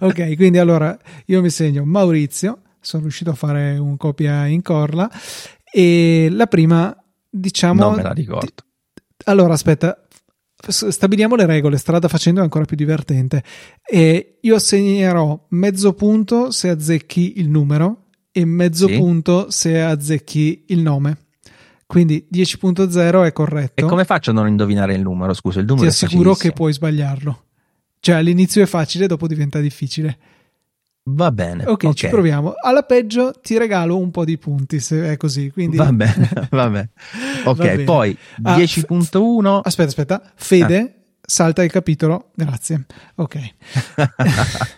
*laughs* ok, quindi allora io mi segno Maurizio. Sono riuscito a fare un copia e incolla. E la prima, diciamo. non me la ricordo. Allora, aspetta, stabiliamo le regole, strada facendo è ancora più divertente. E io assegnerò mezzo punto se azzecchi il numero e mezzo Sì. punto se azzecchi il nome. Quindi 10.0 è corretto. E come faccio a non indovinare il numero? Scusa, il Ti numero è assicuro che puoi sbagliarlo. Cioè all'inizio è facile, dopo diventa difficile. Va bene. Ok, ci proviamo. Alla peggio ti regalo un po' di punti se è così. Quindi... Va bene, *laughs* va bene. Ok, Va bene. poi Ah, 10.1. Aspetta, aspetta. Fede, Ah. salta il capitolo. Grazie. Ok. *laughs*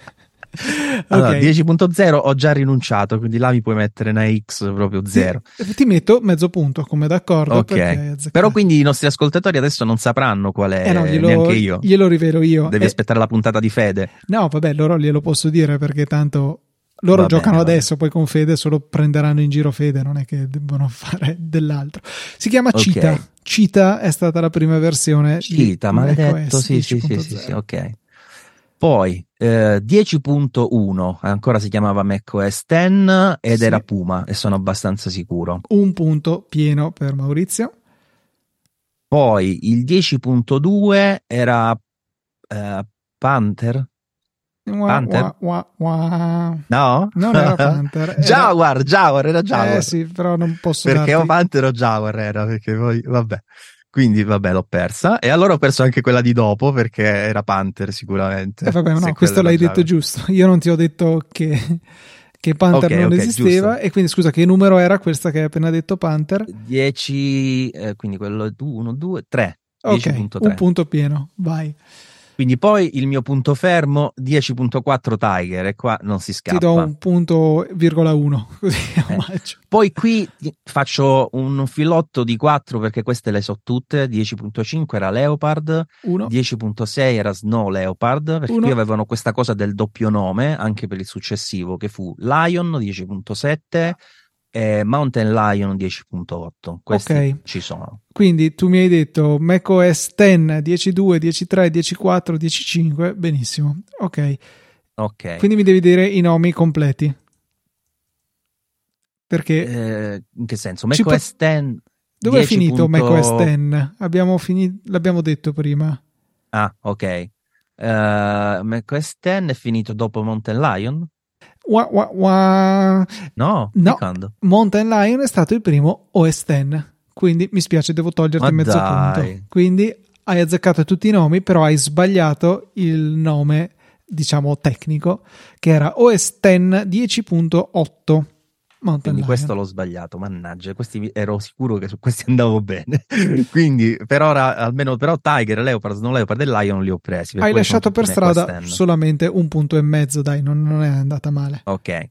Allora, Ok. 10.0 ho già rinunciato, quindi là mi puoi mettere una X proprio zero. Ti, ti metto mezzo punto, come d'accordo. perché hai Ok, azzeccato. però quindi i nostri ascoltatori adesso non sapranno qual è, Eh no, glielo, neanche io. glielo rivelo io. Devi Eh, aspettare la puntata di Fede. no, vabbè, loro glielo posso dire perché tanto loro Va giocano bene, adesso, poi con Fede solo prenderanno in giro Fede, non è che debbano *laughs* fare dell'altro. Si chiama Ok. Cita. Cita è stata la prima versione. Cita, maledetto, macOS sì, sì, sì, 10.0. sì, sì, ok. Poi eh, 10.1 ancora si chiamava macOS 10 ed Sì. era Puma e sono abbastanza sicuro. Un punto pieno per Maurizio. Poi il 10.2 era eh, Panther, Panther? Wah, wah. No? Non era Panther. *laughs* Era... Jaguar, Jaguar, era Jaguar. Eh sì, però non posso Perché darti... o Panther o Jaguar era, perché poi, vabbè. Quindi, vabbè, l'ho persa. E allora ho perso anche quella di dopo, perché era Panther sicuramente. Eh vabbè, no, questo l'hai detto giusto. Io non ti ho detto che, che Panther Ok, non ok, esisteva. giusto. E quindi, scusa, che numero era questa che hai appena detto Panther? 10, eh, quindi quello è 1, 2, 3. Ok, 10.3. un punto pieno, vai. Quindi poi il mio punto fermo 10.4 Tiger e qua non si scappa. Ti do un punto virgola uno, *laughs* così Eh. Poi qui faccio un filotto di 4 perché queste le so tutte. 10.5 era Leopard, Uno, 10.6 era Snow Leopard, perché Uno. qui avevano questa cosa del doppio nome anche per il successivo che fu Lion 10.7 e Mountain Lion 10.8. Questi Ok. ci sono. quindi tu mi hai detto macOS 10, 10.2, 10.3, 10.4, 10.5, benissimo. Ok, Ok. quindi mi devi dire i nomi completi. Perché Eh, in che senso? MacOS 10 dove è 10 finito punto- macOS 10? Abbiamo finito, l'abbiamo detto prima. Ah, ok. Eh, macOS 10 è finito dopo Mountain Lion? Wa- wa- wa- No, No. Mountain Lion è stato il primo OS 10, quindi mi spiace, devo toglierti Ma mezzo dai. punto. Quindi hai azzeccato tutti i nomi, però hai sbagliato il nome, diciamo tecnico, che era OS 10 10.8 Mountain Quindi Lion. questo l'ho sbagliato, mannaggia, questi ero sicuro che su questi *laughs* andavo bene. *laughs* Quindi per ora, almeno però Tiger, Leopard, Snow Leopard e Lion li ho presi. Hai lasciato per strada 10. solamente un punto e mezzo, dai, non, non è andata male. Ok.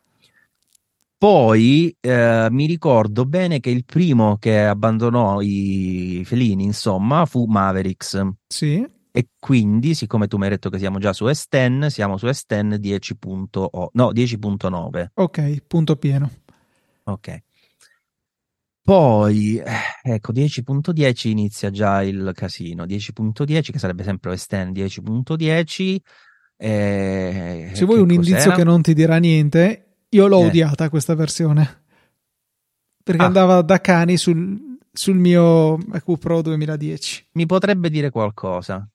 Poi eh, mi ricordo bene che il primo che abbandonò i felini, insomma, fu Mavericks. Sì, E quindi, siccome tu mi hai detto che siamo già su S10, siamo su S10 10.0, no, 10.9. ok, punto pieno. Ok. Poi, eh, ecco, 10.10 inizia già il casino. 10.10, che sarebbe sempre OS10 10.10. eh, Se vuoi un indizio cos'era? che non ti dirà niente, io l'ho Eh. odiata questa versione. Perché Ah. andava da cani sul, sul mio MacBook Pro 2010. Mi potrebbe dire qualcosa.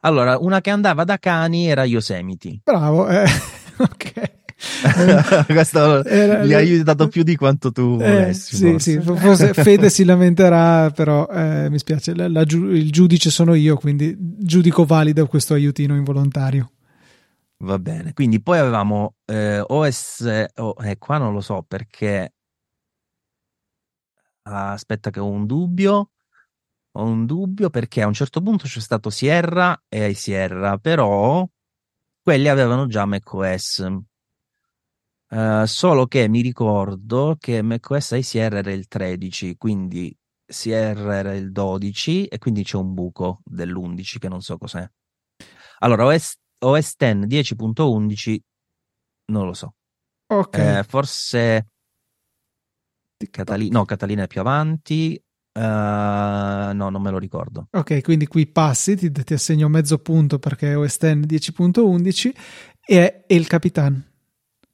Allora, una che andava da cani era Yosemite. Bravo, eh, *laughs* ok. *laughs* Questo Era- mi ha aiutato più di quanto tu Eh, volessi. sì, forse. sì, forse Fede si lamenterà, però eh, mi spiace, la- la il giudice sono io, quindi giudico valido questo aiutino involontario. Va bene, quindi poi avevamo eh, OS, oh, eh, qua non lo so perché, Ah, aspetta che ho un dubbio, ho un dubbio perché a un certo punto c'è stato Sierra e Sierra, però quelli avevano già macOS, Eh, solo che mi ricordo che macOS Sierra era il 13, quindi Sierra era il 12 e quindi c'è un buco dell'11 che non so cos'è. Allora, OS, OS X 10.11 non lo so. Ok, Eh, forse Catalina, no, Catalina è più avanti. eh, no, non me lo ricordo. ok, quindi qui passi, ti, ti assegno mezzo punto perché è OS X 10.11 e è El Capitan.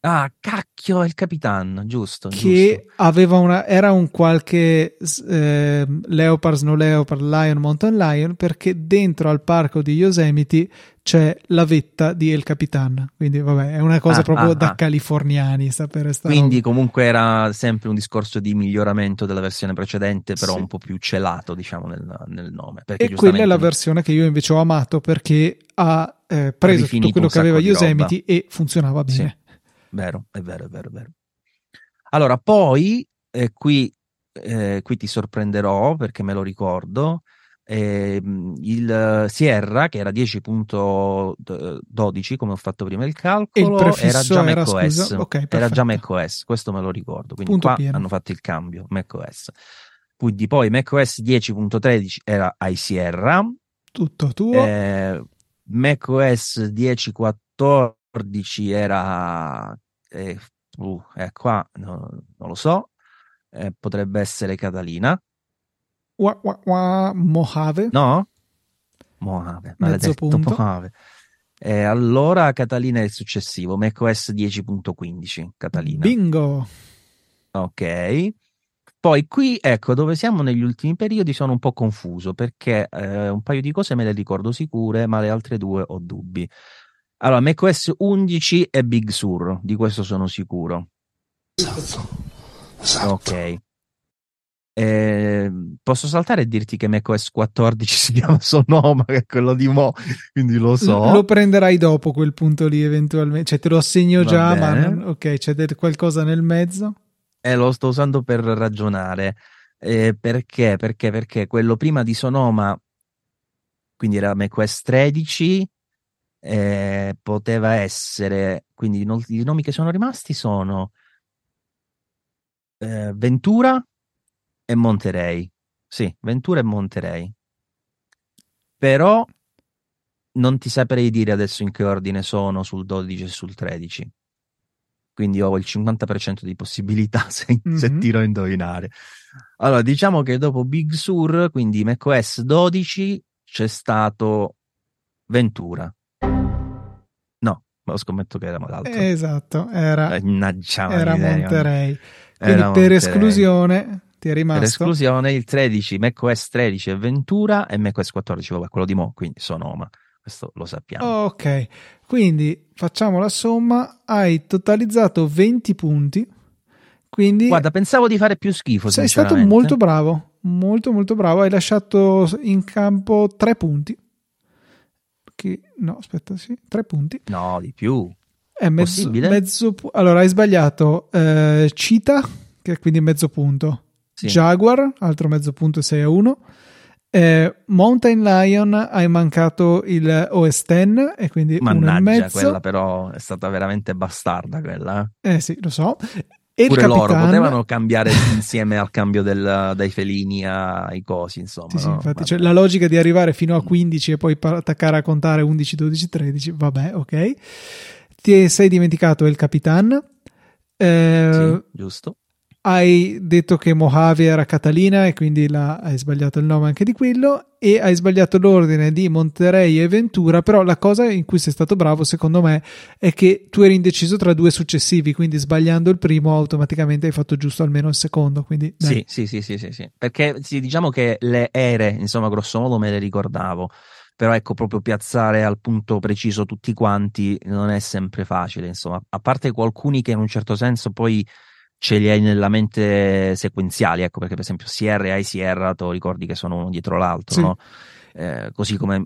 Ah, cacchio, è il Capitan, giusto, che giusto. aveva una era un qualche eh, Leopard, Snow Leopard, Lion, Mountain Lion perché dentro al parco di Yosemite c'è la vetta di El Capitan quindi vabbè è una cosa Ah, proprio ah, da ah. californiani sapere sta Quindi roba. comunque era sempre un discorso di miglioramento della versione precedente, però Sì. un po' più celato, diciamo, nel, nel nome. E quella è la giustamente- versione che io invece ho amato perché ha eh, preso tutto quello che aveva. Yosemite e funzionava Sì. Vero, è vero, è vero, è vero. Allora, poi eh, qui, eh, qui ti sorprenderò perché me lo ricordo. ehm, il Sierra, che era 10.12, come ho fatto prima il e il calcolo, era già era, macOS. scusa ok Era già macOS, questo me lo ricordo. Quindi Punto qua pieno. hanno fatto il cambio, macOS. Quindi poi macOS 10.13 era ai Sierra, tutto tuo eh, macOS 10.14 era eh, uh, eh, qua no- non lo so eh, potrebbe essere Catalina Wa- wa- wa- Mojave no? Mojave Mezzo maledetto punto. Mojave Eh, allora Catalina è il successivo macOS 10.15 Catalina bingo Ok. Poi qui, ecco, dove siamo negli ultimi periodi sono un po' confuso perché eh, un paio di cose me le ricordo sicure, ma le altre due ho dubbi. Allora, macOS 11 e Big Sur, di questo sono sicuro. Esatto. esatto. Ok. Eh, posso saltare e dirti che macOS 14 si chiama Sonoma, che è quello di Mo, quindi lo so. Lo prenderai dopo quel punto lì, eventualmente. Cioè, te lo assegno Va già, bene. ma non... ok, c'è del qualcosa nel mezzo? Eh, lo sto usando per ragionare. Eh, perché? Perché? Perché quello prima di Sonoma, quindi era macOS 13, eh, poteva essere, quindi i nomi che sono rimasti sono eh, Ventura e Monterey. Sì, Ventura e Monterey. Però non ti saprei dire adesso in che ordine sono sul 12 e sul 13. Quindi ho il 50% di possibilità *laughs* se, mm-hmm. se tiro a indovinare. Allora, diciamo che dopo Big Sur, quindi macOS 12, c'è stato Ventura. Ma scommetto che era l'altro. Esatto, era, era Monterey. Quindi era per Monterey. esclusione ti è rimasto? Per esclusione il 13, macOS 13 è Ventura e macOS 14, vabbè, quello di Mo, quindi Sonoma. Questo lo sappiamo. Ok, quindi facciamo la somma. Hai totalizzato 20 punti. Quindi Guarda, pensavo di fare più schifo. Sei stato molto bravo, molto molto bravo. Hai lasciato in campo 3 punti. Che, no, aspetta, sì, 3 punti. No, di più. È mezzo, mezzo allora hai sbagliato eh, Cita, che è quindi mezzo punto sì. Jaguar, altro mezzo punto 6 a 1. Eh, Mountain Lion hai mancato il OS X e quindi Mannaggia, uno e mezzo. quella però è stata veramente bastarda quella. Eh sì, lo so. E Pure loro potevano cambiare insieme al cambio del, dai felini ai cosi, insomma. Sì, sì, no? infatti, cioè, la logica di arrivare fino a 15 e poi attaccare a contare 11, 12, 13, vabbè, ok. Ti sei dimenticato il Capitan. Eh, sì, giusto hai detto che Mojave era Catalina e quindi la, hai sbagliato il nome anche di quello e hai sbagliato l'ordine di Monterey e Ventura però la cosa in cui sei stato bravo secondo me è che tu eri indeciso tra due successivi quindi sbagliando il primo automaticamente hai fatto giusto almeno il secondo quindi, sì, sì, sì, sì, sì, sì, perché sì, diciamo che le ere insomma grosso modo me le ricordavo però ecco proprio piazzare al punto preciso tutti quanti non è sempre facile insomma. A parte qualcuni che in un certo senso poi ce li hai nella mente sequenziali, ecco perché per esempio Sierra e Sierra, tu ricordi che sono uno dietro l'altro, sì. no? eh, così come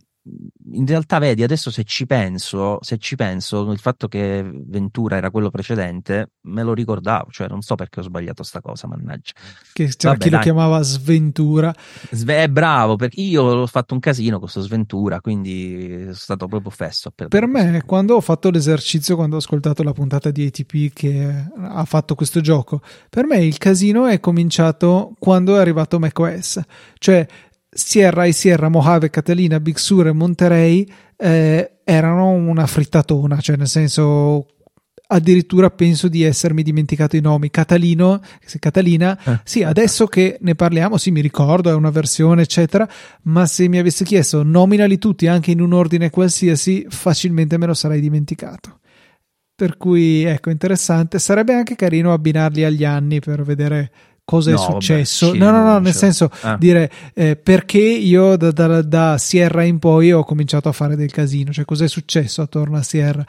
in realtà vedi adesso se ci penso se ci penso il fatto che Ventura era quello precedente me lo ricordavo cioè non so perché ho sbagliato sta cosa mannaggia che c'era Vabbè, chi dai. lo chiamava Sventura Sve- è bravo perché io ho fatto un casino con questo Sventura quindi sono stato proprio fesso per me questo. quando ho fatto l'esercizio quando ho ascoltato la puntata di ATP che ha fatto questo gioco per me il casino è cominciato quando è arrivato macOS cioè Sierra e Sierra, Mojave, Catalina, Big Sur e Monterey eh, erano una frittatona, cioè nel senso addirittura penso di essermi dimenticato i nomi. Catalino, Catalina, eh. sì, adesso che ne parliamo, sì, mi ricordo, è una versione, eccetera, ma se mi avesse chiesto nominali tutti anche in un ordine qualsiasi, facilmente me lo sarei dimenticato. Per cui, ecco, interessante. Sarebbe anche carino abbinarli agli anni per vedere cosa no, è successo. Vabbè, no, no, no, nel senso ah. dire eh, perché io da, da, da, Sierra in poi ho cominciato a fare del casino, cioè cosa è successo attorno a Sierra.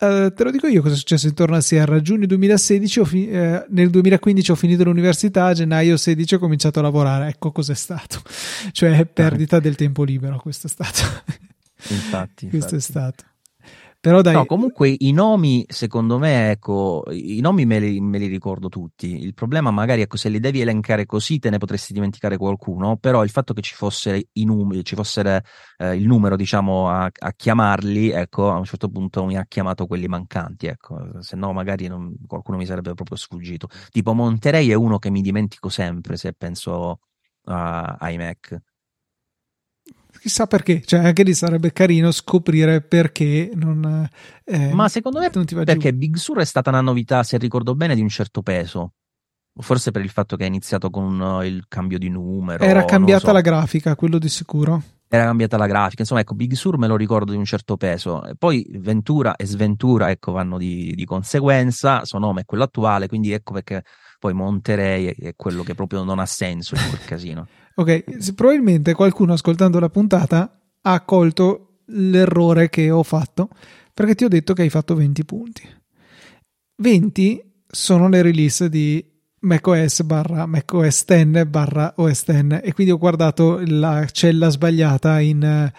Uh, te lo dico io cosa è successo intorno a Sierra. Giugno 2016, fi- eh, nel 2015 ho finito l'università, a gennaio 16 ho cominciato a lavorare. Ecco cos'è stato. *laughs* cioè perdita del tempo libero, questo è stato. Infatti, *laughs* questo infatti. è stato. Però dai... No, comunque i nomi, secondo me, ecco, i nomi me li, me li, ricordo tutti. Il problema magari, ecco, se li devi elencare così te ne potresti dimenticare qualcuno, però il fatto che ci fosse, numeri, ci fosse eh, il numero, diciamo, a, a, chiamarli, ecco, a un certo punto mi ha chiamato quelli mancanti, ecco, se no magari non, qualcuno mi sarebbe proprio sfuggito. Tipo Monterey è uno che mi dimentico sempre se penso a, ai Mac chissà perché, cioè anche lì sarebbe carino scoprire perché non... Eh, Ma secondo me perché giù. Big Sur è stata una novità, se ricordo bene, di un certo peso. Forse per il fatto che è iniziato con uh, il cambio di numero. Era cambiata so. la grafica, quello di sicuro. Era cambiata la grafica, insomma, ecco, Big Sur me lo ricordo di un certo peso. E poi Ventura e Sventura, ecco, vanno di, di conseguenza. Suo nome è quello attuale, quindi ecco perché poi Monterey è quello che proprio non ha senso in quel *laughs* casino. Ok, probabilmente qualcuno ascoltando la puntata ha colto l'errore che ho fatto perché ti ho detto che hai fatto 20 punti. 20 sono le release di macOS barra macOS 10 barra OS 10 e quindi ho guardato la cella sbagliata in,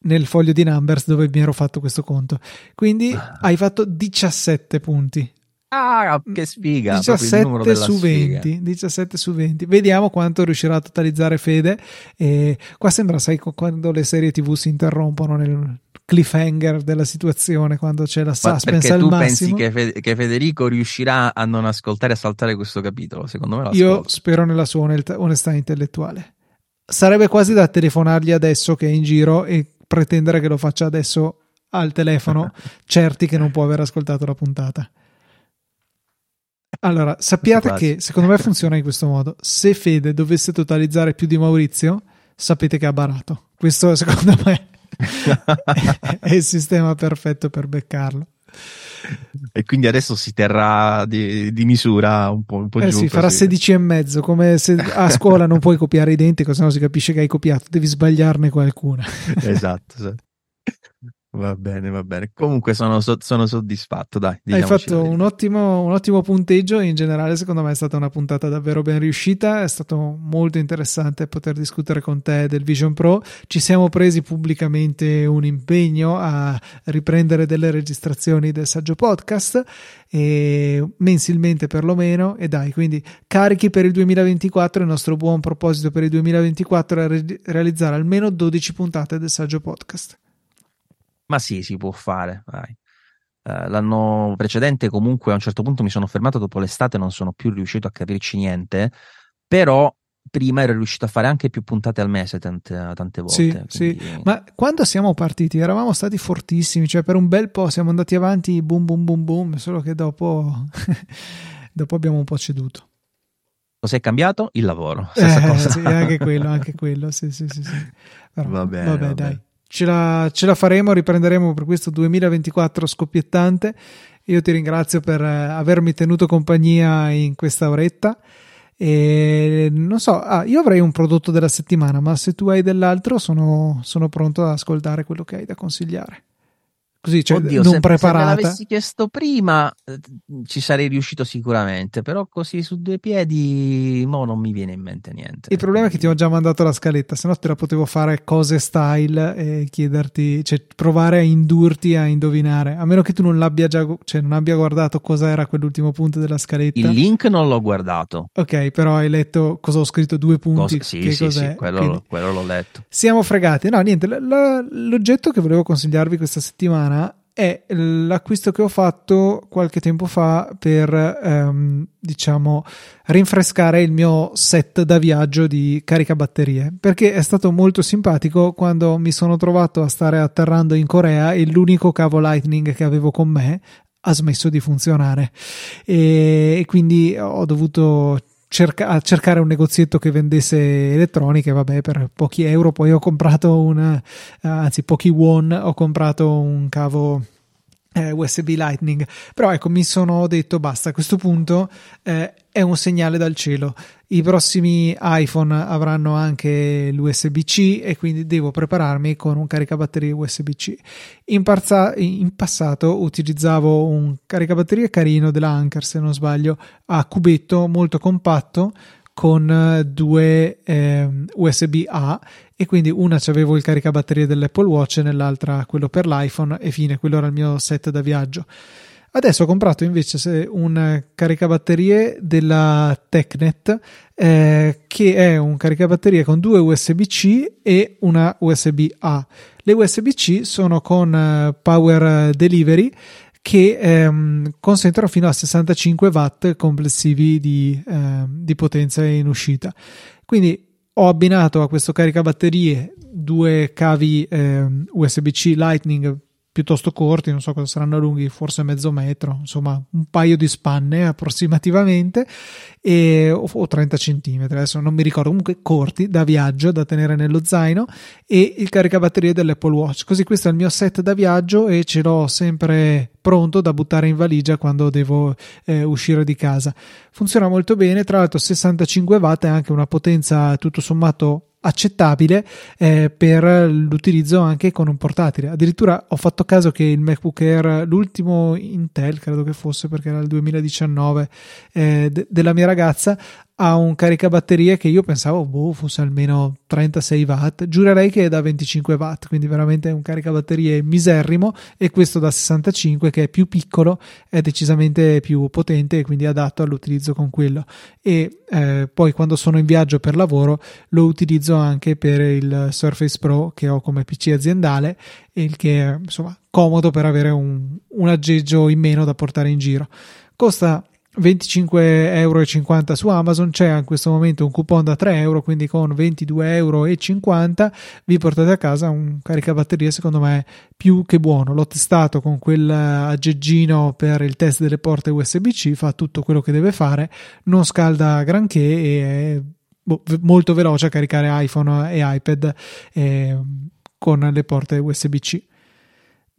nel foglio di numbers dove mi ero fatto questo conto. Quindi ah. hai fatto 17 punti. Ah, che sfiga! 17 su 20, 17 su 20. Vediamo quanto riuscirà a totalizzare Fede. E qua sembra, sai, quando le serie TV si interrompono nel cliffhanger della situazione, quando c'è la suspense al massimo. pensi che, che, Federico riuscirà a non ascoltare e a saltare questo capitolo? Secondo me l'ascolta. Io spero nella sua onestà intellettuale. Sarebbe quasi da telefonargli adesso che è in giro e pretendere che lo faccia adesso al telefono, *laughs* certi che non può aver ascoltato la puntata. Allora, sappiate che secondo me funziona in questo modo. Se Fede dovesse totalizzare più di Maurizio, sapete che ha barato. Questo secondo me *laughs* è il sistema perfetto per beccarlo. E quindi adesso si terrà di, di misura un po', un po eh giù. Sì, farà 16 e mezzo, come se a *laughs* scuola non puoi copiare identico, se no si capisce che hai copiato, devi sbagliarne qualcuna. esatto, esatto. Va bene, va bene. Comunque sono, sono soddisfatto, dai. Hai fatto un ottimo, un ottimo, punteggio in generale secondo me è stata una puntata davvero ben riuscita, è stato molto interessante poter discutere con te del Vision Pro. Ci siamo presi pubblicamente un impegno a riprendere delle registrazioni del saggio podcast e mensilmente perlomeno e dai, quindi carichi per il 2024, il nostro buon proposito per il 2024 è re- realizzare almeno 12 puntate del saggio podcast. Ma sì, si può fare, vai. Uh, l'anno precedente comunque a un certo punto mi sono fermato dopo l'estate, non sono più riuscito a capirci niente, però prima ero riuscito a fare anche più puntate al mese tante, tante volte. Sì, quindi... sì, ma quando siamo partiti eravamo stati fortissimi, cioè per un bel po' siamo andati avanti boom boom boom boom, solo che dopo, *laughs* dopo abbiamo un po' ceduto. Cosa è cambiato? Il lavoro. Eh. Sì, anche quello, anche *laughs* quello, sì, sì, sì. sì. Però, va bene, vabbè, va dai. Bene ce la, ce la faremo, riprenderemo per questo 2024 scoppiettante. Io ti ringrazio per eh, avermi tenuto compagnia in questa oretta. E non so, ah, io avrei un prodotto della settimana, ma se tu hai dell'altro, sono, sono pronto ad ascoltare quello che hai da consigliare. Così, cioè, Oddio, non se, preparata. Se me l'avessi chiesto prima, eh, ci sarei riuscito sicuramente, però così su due piedi, mo non mi viene in mente niente. Il problema è che ti ho già mandato la scaletta, se no te la potevo fare cose style e chiederti, cioè provare a indurti a indovinare, a meno che tu non l'abbia già, cioè non abbia guardato cosa era quell'ultimo punto della scaletta. Il link non l'ho guardato. Ok, però hai letto cosa ho scritto, due punti. Cosa, sì, che sì, cos'è? Sì, quello, quello l'ho letto. Siamo fregati. No, niente, l- l- l'oggetto che volevo consigliarvi questa settimana è l'acquisto che ho fatto qualche tempo fa per ehm, diciamo rinfrescare il mio set da viaggio di caricabatterie perché è stato molto simpatico quando mi sono trovato a stare atterrando in Corea e l'unico cavo lightning che avevo con me ha smesso di funzionare. E quindi ho dovuto cerca- cercare un negozietto che vendesse elettroniche, vabbè, per pochi euro. Poi ho comprato un, anzi, pochi won, ho comprato un cavo eh, USB Lightning. Però ecco, mi sono detto basta, a questo punto eh, è un segnale dal cielo. I prossimi iPhone avranno anche l'USB-C e quindi devo prepararmi con un caricabatterie USB-C. In, parza- in passato utilizzavo un caricabatterie carino dell'Anker, se non sbaglio, a cubetto molto compatto con eh, due eh, USB-A e quindi una c'avevo il caricabatterie dell'Apple Watch e nell'altra quello per l'iPhone e fine, quello era il mio set da viaggio. Adesso ho comprato invece un caricabatterie della Tecnet eh, che è un caricabatterie con due USB-C e una USB-A. Le USB-C sono con eh, Power Delivery che ehm, consentono fino a 65 watt complessivi di, ehm, di potenza in uscita. Quindi ho abbinato a questo caricabatterie due cavi ehm, USB-C Lightning piuttosto corti, non so cosa saranno lunghi, forse mezzo metro, insomma un paio di spanne approssimativamente e, o, o 30 centimetri, adesso non mi ricordo, comunque corti da viaggio da tenere nello zaino e il caricabatterie dell'Apple Watch. Così questo è il mio set da viaggio e ce l'ho sempre pronto da buttare in valigia quando devo eh, uscire di casa. Funziona molto bene, tra l'altro 65 watt è anche una potenza tutto sommato accettabile eh, per l'utilizzo anche con un portatile. Addirittura ho fatto caso che il MacBook Air, l'ultimo Intel, credo che fosse perché era il 2019 eh, de- della mia ragazza, ha un caricabatterie che io pensavo boh, fosse almeno 36 watt. Giurerei che è da 25 watt, quindi veramente un caricabatterie miserrimo. E questo da 65, che è più piccolo, è decisamente più potente e quindi adatto all'utilizzo con quello. E eh, poi quando sono in viaggio per lavoro lo utilizzo anche per il Surface Pro che ho come PC aziendale, il che è insomma comodo per avere un, un aggeggio in meno da portare in giro. Costa 25,50 euro su Amazon c'è in questo momento un coupon da 3 euro quindi con 22,50 euro vi portate a casa un caricabatterie secondo me più che buono. L'ho testato con quel aggeggino per il test delle porte USB-C fa tutto quello che deve fare non scalda granché e è boh, molto veloce a caricare iPhone e iPad eh, con le porte USB-C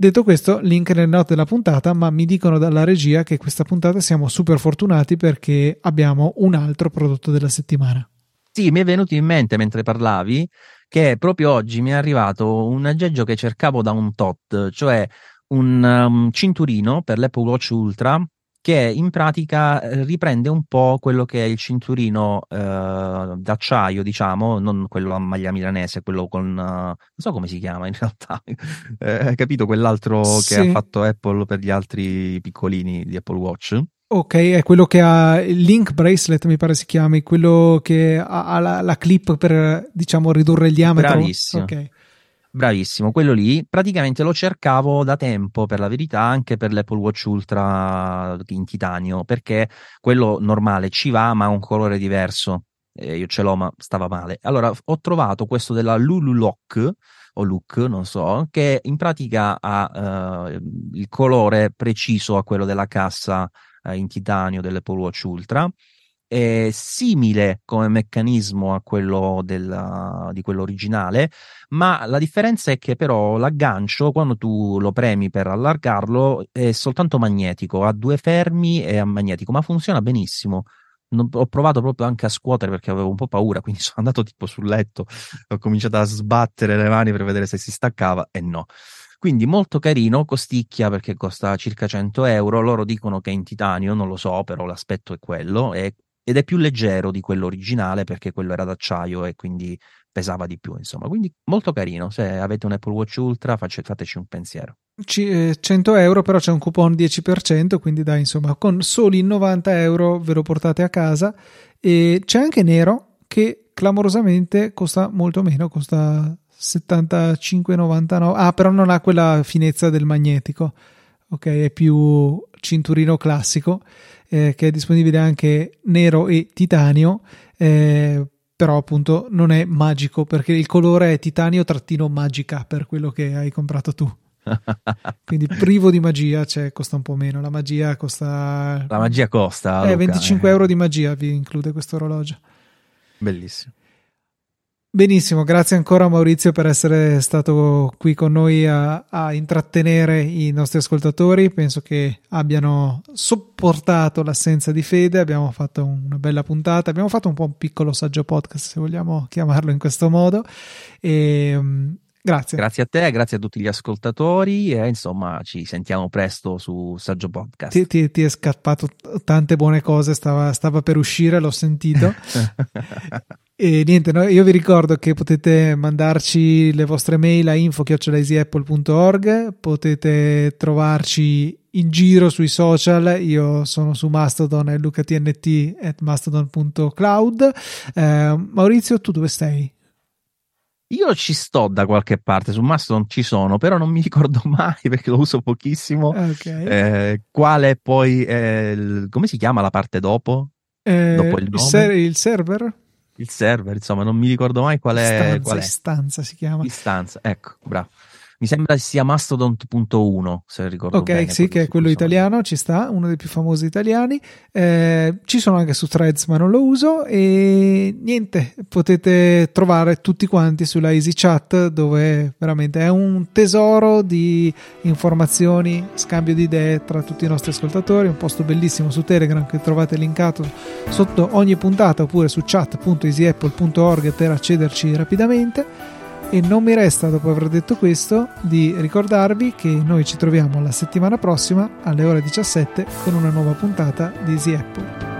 Detto questo, link nelle note della puntata, ma mi dicono dalla regia che questa puntata siamo super fortunati perché abbiamo un altro prodotto della settimana. Sì, mi è venuto in mente mentre parlavi che proprio oggi mi è arrivato un aggeggio che cercavo da un tot, cioè un um, cinturino per l'Apple Watch Ultra che in pratica eh, riprende un po' quello che è il cinturino eh, d'acciaio, diciamo, non quello a maglia milanese, quello con uh, non so come si chiama in realtà. *laughs* eh, hai capito quell'altro sì. che ha fatto Apple per gli altri piccolini di Apple Watch? Ok, è quello che ha il link bracelet, mi pare si chiami, quello che ha la, la clip per diciamo ridurre il diametro. Bravissimo. Okay. Bravissimo, quello lì praticamente lo cercavo da tempo per la verità anche per l'Apple Watch Ultra in titanio perché quello normale ci va ma ha un colore diverso. Eh, io ce l'ho ma stava male. Allora ho trovato questo della Lulu Lock o Look, non so, che in pratica ha eh, il colore preciso a quello della cassa eh, in titanio dell'Apple Watch Ultra è simile come meccanismo a quello della, di quello originale, ma la differenza è che però l'aggancio, quando tu lo premi per allargarlo, è soltanto magnetico, ha due fermi e è magnetico, ma funziona benissimo. Non, ho provato proprio anche a scuotere perché avevo un po' paura, *laughs* quindi sono andato tipo sul letto, ho cominciato a sbattere le mani per vedere se si staccava e no. Quindi molto carino, costicchia perché costa circa 100 euro. Loro dicono che è in titanio, non lo so, però l'aspetto è quello. E ed è più leggero di quello originale perché quello era d'acciaio e quindi pesava di più, insomma. Quindi molto carino. Se avete un Apple Watch Ultra, face, fateci un pensiero. C- 100 eh, euro, però c'è un coupon 10%, quindi dai, insomma, con soli 90 euro ve lo portate a casa. E c'è anche nero che clamorosamente costa molto meno, costa 75,99. Ah, però non ha quella finezza del magnetico. Ok, è più cinturino classico eh, che è disponibile anche nero e titanio, eh, però appunto non è magico perché il colore è titanio trattino magica per quello che hai comprato tu. *laughs* Quindi privo di magia, cioè costa un po' meno. La magia costa. La magia costa. Eh, 25 eh. euro di magia vi include questo orologio. Bellissimo. Benissimo, grazie ancora Maurizio per essere stato qui con noi a, a, intrattenere i nostri ascoltatori. Penso che abbiano sopportato l'assenza di Fede. Abbiamo fatto una bella puntata. Abbiamo fatto un po' un piccolo saggio podcast, se vogliamo chiamarlo in questo modo. E, um, grazie. Grazie a te, grazie a tutti gli ascoltatori. E insomma, ci sentiamo presto su Saggio Podcast. Ti, ti, ti è scappato tante buone cose. Stava, stava per uscire, l'ho sentito. *laughs* E niente, no, io vi ricordo che potete mandarci le vostre mail a info.easyapple.org, potete trovarci in giro sui social, io sono su Mastodon e lucatnt at mastodon.cloud. Eh, Maurizio, tu dove sei? Io ci sto da qualche parte, su Mastodon ci sono, però non mi ricordo *laughs* mai perché lo uso pochissimo. Okay. Eh, quale poi, eh, come si chiama la parte dopo? Eh, dopo il, il, ser- il server? Il server, insomma, non mi ricordo mai qual è. Istanza, qual è. istanza si chiama. Istanza, ecco, bravo. Mi sembra sia Mastodon.1, se ricordo ok, bene. Ok, sì, che è quello italiano, ci sta, uno dei più famosi italiani. Eh, ci sono anche su Threads, ma non lo uso. E niente, potete trovare tutti quanti sulla EasyChat, dove veramente è un tesoro di informazioni, scambio di idee tra tutti i nostri ascoltatori. Un posto bellissimo su Telegram che trovate linkato sotto ogni puntata oppure su chat.easyapple.org per accederci rapidamente. E non mi resta, dopo aver detto questo, di ricordarvi che noi ci troviamo la settimana prossima alle ore 17 con una nuova puntata di Easy Apple.